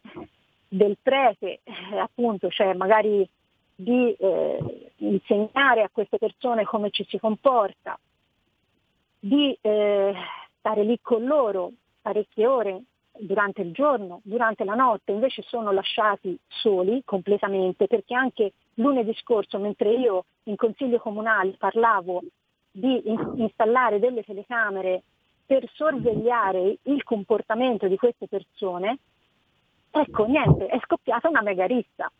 del prete, eh, appunto, cioè magari di eh, insegnare a queste persone come ci si comporta, di eh, stare lì con loro parecchie ore durante il giorno, durante la notte, invece sono lasciati soli completamente perché anche lunedì scorso, mentre io in consiglio comunale parlavo di in- installare delle telecamere per sorvegliare il comportamento di queste persone, ecco niente, è scoppiata una mega rissa.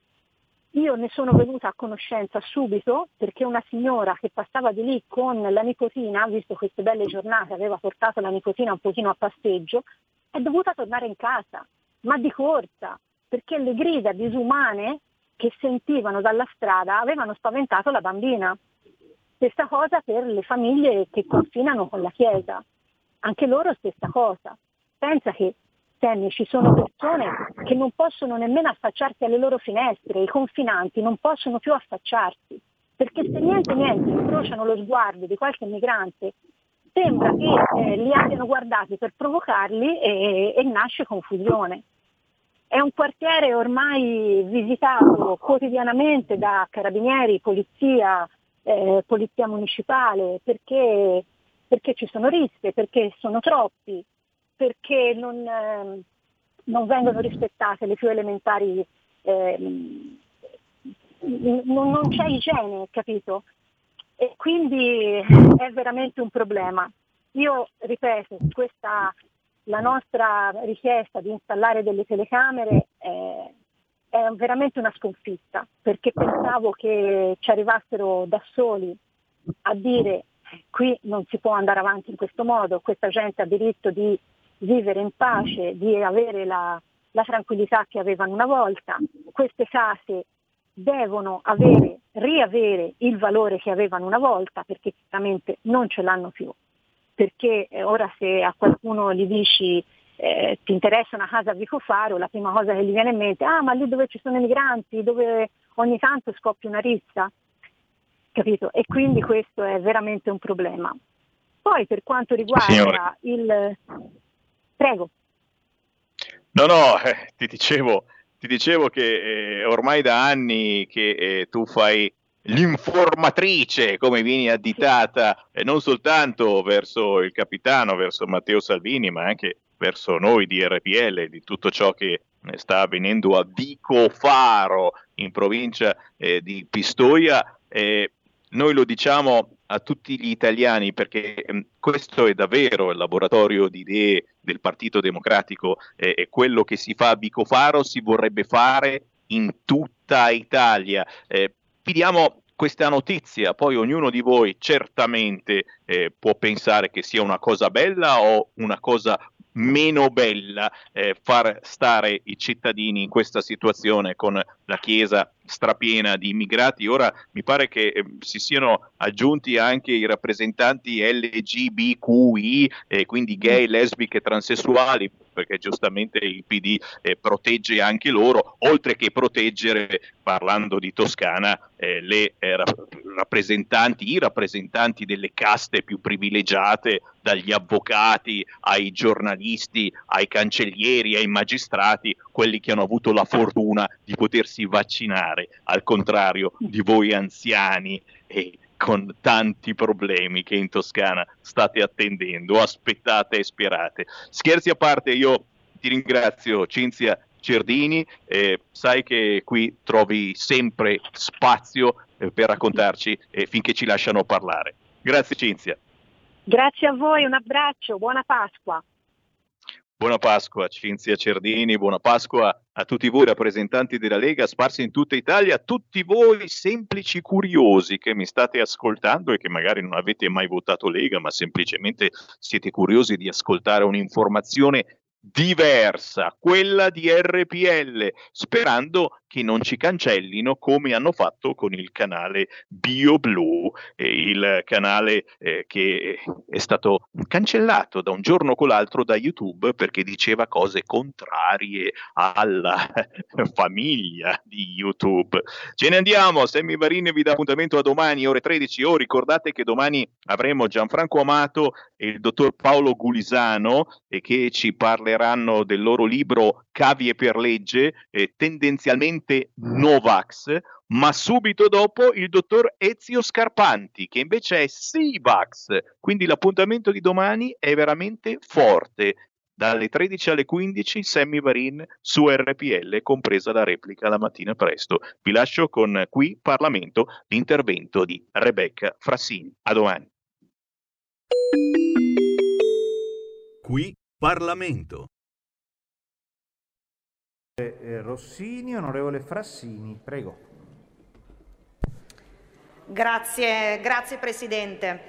Io ne sono venuta a conoscenza subito perché una signora che passava di lì con la nipotina, visto queste belle giornate, aveva portato la nipotina un pochino a passeggio, è dovuta tornare in casa, ma di corsa, perché le grida disumane che sentivano dalla strada avevano spaventato la bambina. Stessa cosa per le famiglie che confinano con la Chiesa anche loro stessa cosa. Pensa che ci sono persone che non possono nemmeno affacciarsi alle loro finestre, i confinanti non possono più affacciarsi, perché se niente niente incrociano lo sguardo di qualche migrante, sembra che eh, li abbiano guardati per provocarli e, e nasce confusione. È un quartiere ormai visitato quotidianamente da carabinieri, polizia, eh, polizia municipale, perché perché ci sono risse, perché sono troppi, perché non, eh, non vengono rispettate le più elementari, eh, non, non c'è igiene, capito? E quindi è veramente un problema. Io ripeto, questa, la nostra richiesta di installare delle telecamere è, è veramente una sconfitta, perché pensavo che ci arrivassero da soli a dire qui non si può andare avanti in questo modo, questa gente ha diritto di vivere in pace, di avere la, la tranquillità che avevano una volta, queste case devono avere, riavere il valore che avevano una volta perché chiaramente non ce l'hanno più. Perché eh, ora se a qualcuno gli dici eh, ti interessa una casa a Vicofaro, la prima cosa che gli viene in mente, ah ma lì dove ci sono i migranti, dove ogni tanto scoppia una rissa, capito? E quindi questo è veramente un problema. Poi per quanto riguarda Signore. il... Prego. No, no, [LAUGHS] eh, ti dicevo, ti dicevo che eh, ormai da anni che eh, tu fai l'informatrice, come vieni additata, eh, non soltanto verso il capitano, verso Matteo Salvini, ma anche verso noi di RPL, di tutto ciò che eh, sta avvenendo a Vico Faro, in provincia eh, di Pistoia. Eh, noi lo diciamo a tutti gli italiani perché ehm, questo è davvero il laboratorio di idee del Partito Democratico eh, quello che si fa a Bicofaro si vorrebbe fare in tutta Italia. Eh, vi diamo questa notizia, poi ognuno di voi certamente eh, può pensare che sia una cosa bella o una cosa meno bella eh, far stare i cittadini in questa situazione con la Chiesa strapiena di immigrati. Ora mi pare che eh, si siano aggiunti anche i rappresentanti LGBTQI, eh, quindi gay, lesbiche, transessuali, perché giustamente il PD eh, protegge anche loro, oltre che proteggere, parlando di Toscana, eh, le eh, rappresentanti, i rappresentanti delle caste più privilegiate, dagli avvocati ai giornalisti, ai cancellieri, ai magistrati, quelli che hanno avuto la fortuna di potersi vaccinare, al contrario di voi anziani e con tanti problemi che in Toscana state attendendo, aspettate e sperate. Scherzi a parte, io ti ringrazio Cinzia Cerdini, eh, sai che qui trovi sempre spazio eh, per raccontarci eh, finché ci lasciano parlare. Grazie Cinzia. Grazie a voi, un abbraccio, buona Pasqua. Buona Pasqua Cinzia Cerdini, buona Pasqua a tutti voi rappresentanti della Lega sparsi in tutta Italia, a tutti voi semplici curiosi che mi state ascoltando e che magari non avete mai votato Lega, ma semplicemente siete curiosi di ascoltare un'informazione diversa, quella di RPL, sperando che non ci cancellino come hanno fatto con il canale BioBlue, eh, il canale eh, che è stato cancellato da un giorno con l'altro da YouTube perché diceva cose contrarie alla [LAUGHS] famiglia di YouTube. Ce ne andiamo, Sammy Varini vi dà appuntamento a domani ore 13. Oh, ricordate che domani avremo Gianfranco Amato e il dottor Paolo Gulisano e che ci parleranno del loro libro Cavie per legge, eh, tendenzialmente Novax, ma subito dopo il dottor Ezio Scarpanti, che invece è Sivax. Quindi l'appuntamento di domani è veramente forte. Dalle 13 alle 15 Sammy Varin su RPL, compresa la replica la mattina presto. Vi lascio con qui Parlamento l'intervento di Rebecca Frassini. A domani. Qui Parlamento. Eh, Rossini, onorevole Frassini, prego. Grazie, grazie Presidente.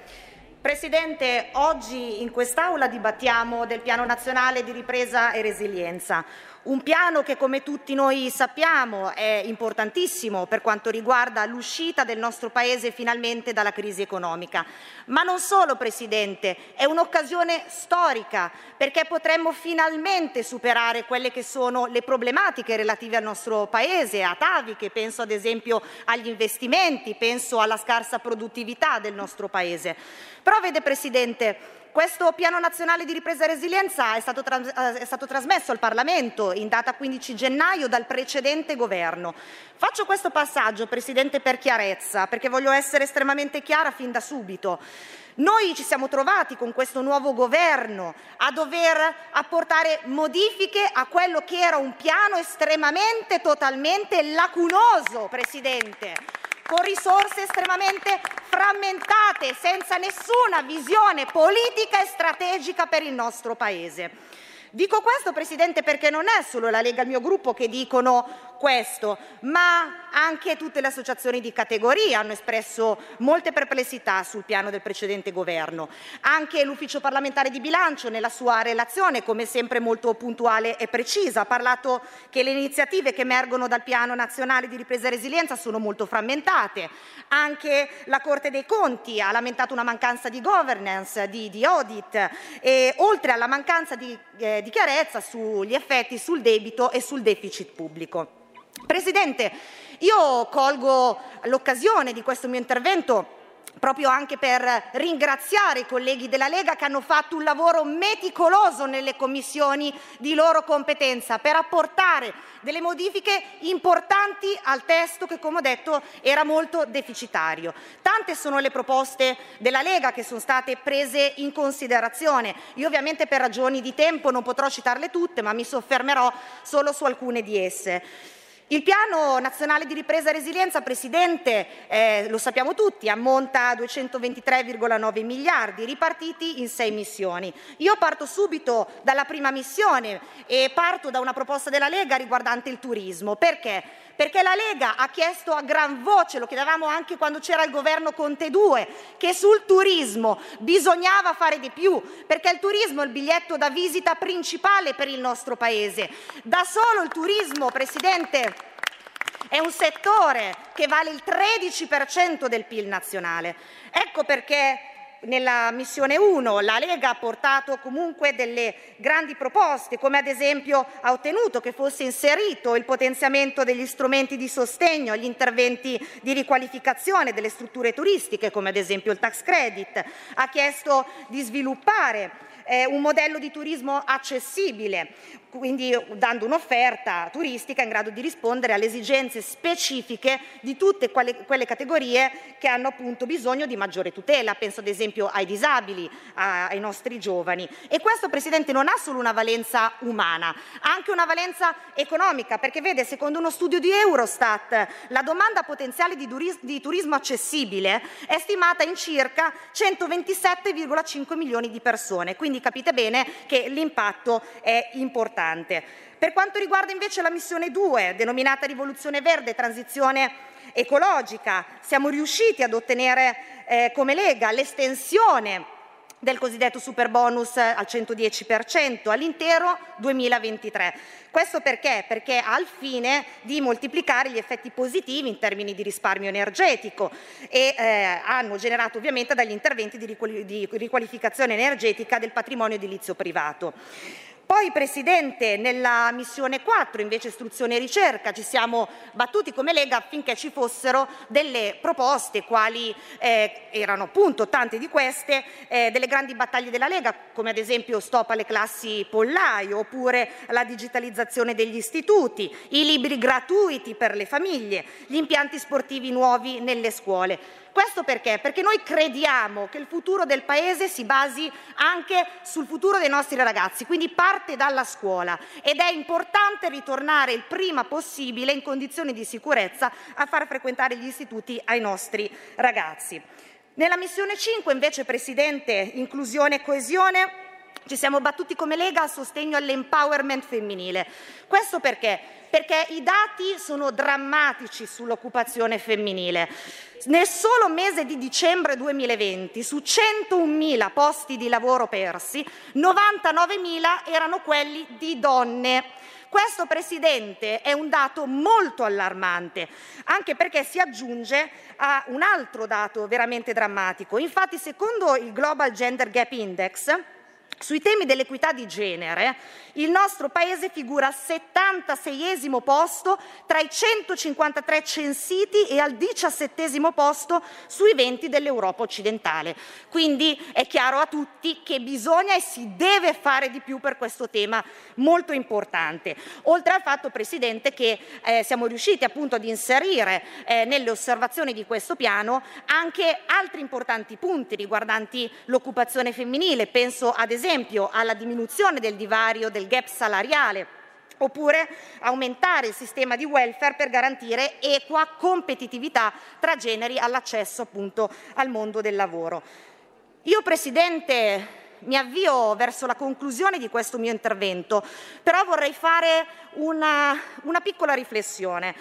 Presidente, oggi in quest'Aula dibattiamo del Piano nazionale di ripresa e resilienza, un piano che come tutti noi sappiamo è importantissimo per quanto riguarda l'uscita del nostro Paese finalmente dalla crisi economica. Ma non solo, Presidente, è un'occasione storica perché potremmo finalmente superare quelle che sono le problematiche relative al nostro Paese, ataviche, penso ad esempio agli investimenti, penso alla scarsa produttività del nostro Paese. Però vede, Presidente, questo piano nazionale di ripresa e resilienza è stato, trans- eh, è stato, trasmesso al Parlamento in data 15 gennaio dal precedente governo. Faccio questo passaggio, Presidente, per chiarezza, perché voglio essere estremamente chiara fin da subito. Noi ci siamo trovati con questo nuovo governo a dover apportare modifiche a quello che era un piano estremamente, totalmente lacunoso, Presidente con risorse estremamente frammentate, senza nessuna visione politica e strategica per il nostro Paese. Dico questo, Presidente, perché non è solo la Lega e il mio gruppo che dicono questo, ma anche tutte le associazioni di categoria hanno espresso molte perplessità sul piano del precedente governo. Anche l'Ufficio parlamentare di bilancio nella sua relazione, come sempre molto puntuale e precisa, ha parlato che le iniziative che emergono dal piano nazionale di ripresa e resilienza sono molto frammentate. Anche la Corte dei Conti ha lamentato una mancanza di governance, di, di audit, e, oltre alla mancanza di eh, di chiarezza sugli effetti sul debito e sul deficit pubblico. Presidente, io colgo l'occasione di questo mio intervento proprio anche per ringraziare i colleghi della Lega che hanno fatto un lavoro meticoloso nelle commissioni di loro competenza per apportare delle modifiche importanti al testo che, come ho detto, era molto deficitario. Tante sono le proposte della Lega che sono state prese in considerazione. Io ovviamente per ragioni di tempo non potrò citarle tutte, ma mi soffermerò solo su alcune di esse. Il piano nazionale di ripresa e resilienza, Presidente, eh, lo sappiamo tutti, ammonta a 223,9 miliardi ripartiti in sei missioni. Io parto subito dalla prima missione e parto da una proposta della Lega riguardante il turismo. Perché? Perché la Lega ha chiesto a gran voce, lo chiedevamo anche quando c'era il governo Conte 2, che sul turismo bisognava fare di più, perché il turismo è il biglietto da visita principale per il nostro Paese. Da solo il turismo, Presidente, è un settore che vale il 13% del PIL nazionale. Ecco perché nella missione 1 la Lega ha portato comunque delle grandi proposte, come ad esempio ha ottenuto che fosse inserito il potenziamento degli strumenti di sostegno agli interventi di riqualificazione delle strutture turistiche, come ad esempio il tax credit, ha chiesto di sviluppare eh, un modello di turismo accessibile, quindi dando un'offerta turistica in grado di rispondere alle esigenze specifiche di tutte quelle, quelle categorie che hanno appunto bisogno di maggiore tutela, penso ad esempio ai disabili, a- ai nostri giovani. E questo Presidente non ha solo una valenza umana, ha anche una valenza economica, perché vede, secondo uno studio di Eurostat, la domanda potenziale di, duris- di turismo accessibile è stimata in circa 127,5 milioni di persone, quindi capite bene che l'impatto è importante. Per quanto riguarda invece la missione 2, denominata Rivoluzione Verde, transizione ecologica, siamo riusciti ad ottenere eh, come Lega l'estensione del cosiddetto super bonus al 110% all'intero 2023. Questo perché? Perché ha il fine di moltiplicare gli effetti positivi in termini di risparmio energetico e eh, hanno generato ovviamente dagli interventi di, riquali- di riqualificazione energetica del patrimonio edilizio privato. Poi, Presidente, nella missione 4, invece istruzione e ricerca, ci siamo battuti come Lega affinché ci fossero delle proposte, quali eh, erano appunto tante di queste, eh, delle grandi battaglie della Lega, come ad esempio stop alle classi pollaio, oppure la digitalizzazione degli istituti, i libri gratuiti per le famiglie, gli impianti sportivi nuovi nelle scuole. Questo perché? Perché noi crediamo che il futuro del Paese si basi anche sul futuro dei nostri ragazzi, quindi parte dalla scuola ed è importante ritornare il prima possibile in condizioni di sicurezza a far frequentare gli istituti ai nostri ragazzi. Nella missione 5 invece, Presidente, inclusione e coesione, ci siamo battuti come Lega a sostegno all'empowerment femminile. Questo perché? Perché i dati sono drammatici sull'occupazione femminile. Nel solo mese di dicembre 2020, su 101.000 posti di lavoro persi, 99.000 erano quelli di donne. Questo, Presidente, è un dato molto allarmante, anche perché si aggiunge a un altro dato veramente drammatico. Infatti, secondo il Global Gender Gap Index, sui temi dell'equità di genere, il nostro Paese figura al 76 posto tra i 153 censiti e al 17 posto sui 20 dell'Europa occidentale. Quindi è chiaro a tutti che bisogna e si deve fare di più per questo tema molto importante. Oltre al fatto, Presidente, che eh, siamo riusciti appunto ad inserire eh, nelle osservazioni di questo piano anche altri importanti punti riguardanti l'occupazione femminile. Penso ad esempio alla diminuzione del divario del gap salariale oppure aumentare il sistema di welfare per garantire equa competitività tra generi all'accesso appunto al mondo del lavoro. Io Presidente mi avvio verso la conclusione di questo mio intervento, però vorrei fare una, una piccola riflessione.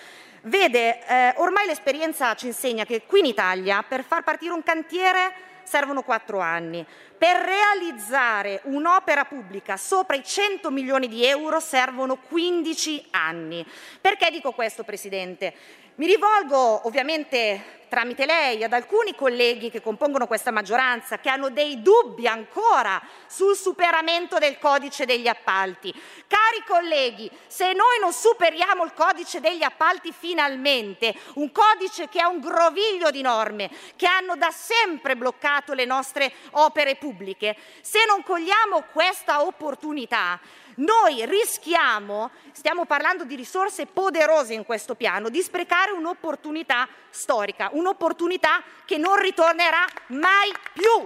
Vede, eh, ormai l'esperienza ci insegna che qui in Italia per far partire un cantiere servono quattro anni. Per realizzare un'opera pubblica sopra i 100 milioni di euro servono 15 anni. Perché dico questo, Presidente? Mi rivolgo ovviamente tramite lei ad alcuni colleghi che compongono questa maggioranza che hanno dei dubbi ancora sul superamento del codice degli appalti. Cari colleghi, se noi non superiamo il codice degli appalti finalmente, un codice che ha un groviglio di norme che hanno da sempre bloccato le nostre opere pubbliche, se non cogliamo questa opportunità, noi rischiamo, stiamo parlando di risorse poderose in questo piano, di sprecare un'opportunità storica, un'opportunità che non ritornerà mai più.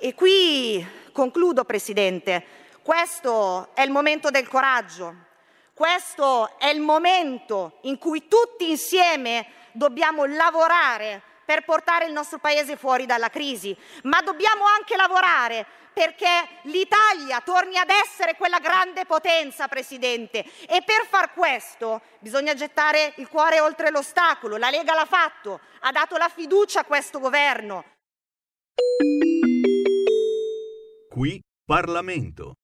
E qui concludo, Presidente, questo è il momento del coraggio, questo è il momento in cui tutti insieme dobbiamo lavorare per portare il nostro Paese fuori dalla crisi, ma dobbiamo anche lavorare perché l'Italia torni ad essere quella grande potenza, Presidente. E per far questo bisogna gettare il cuore oltre l'ostacolo. La Lega l'ha fatto, ha dato la fiducia a questo governo. Qui Parlamento.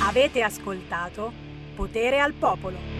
Avete ascoltato Potere al Popolo.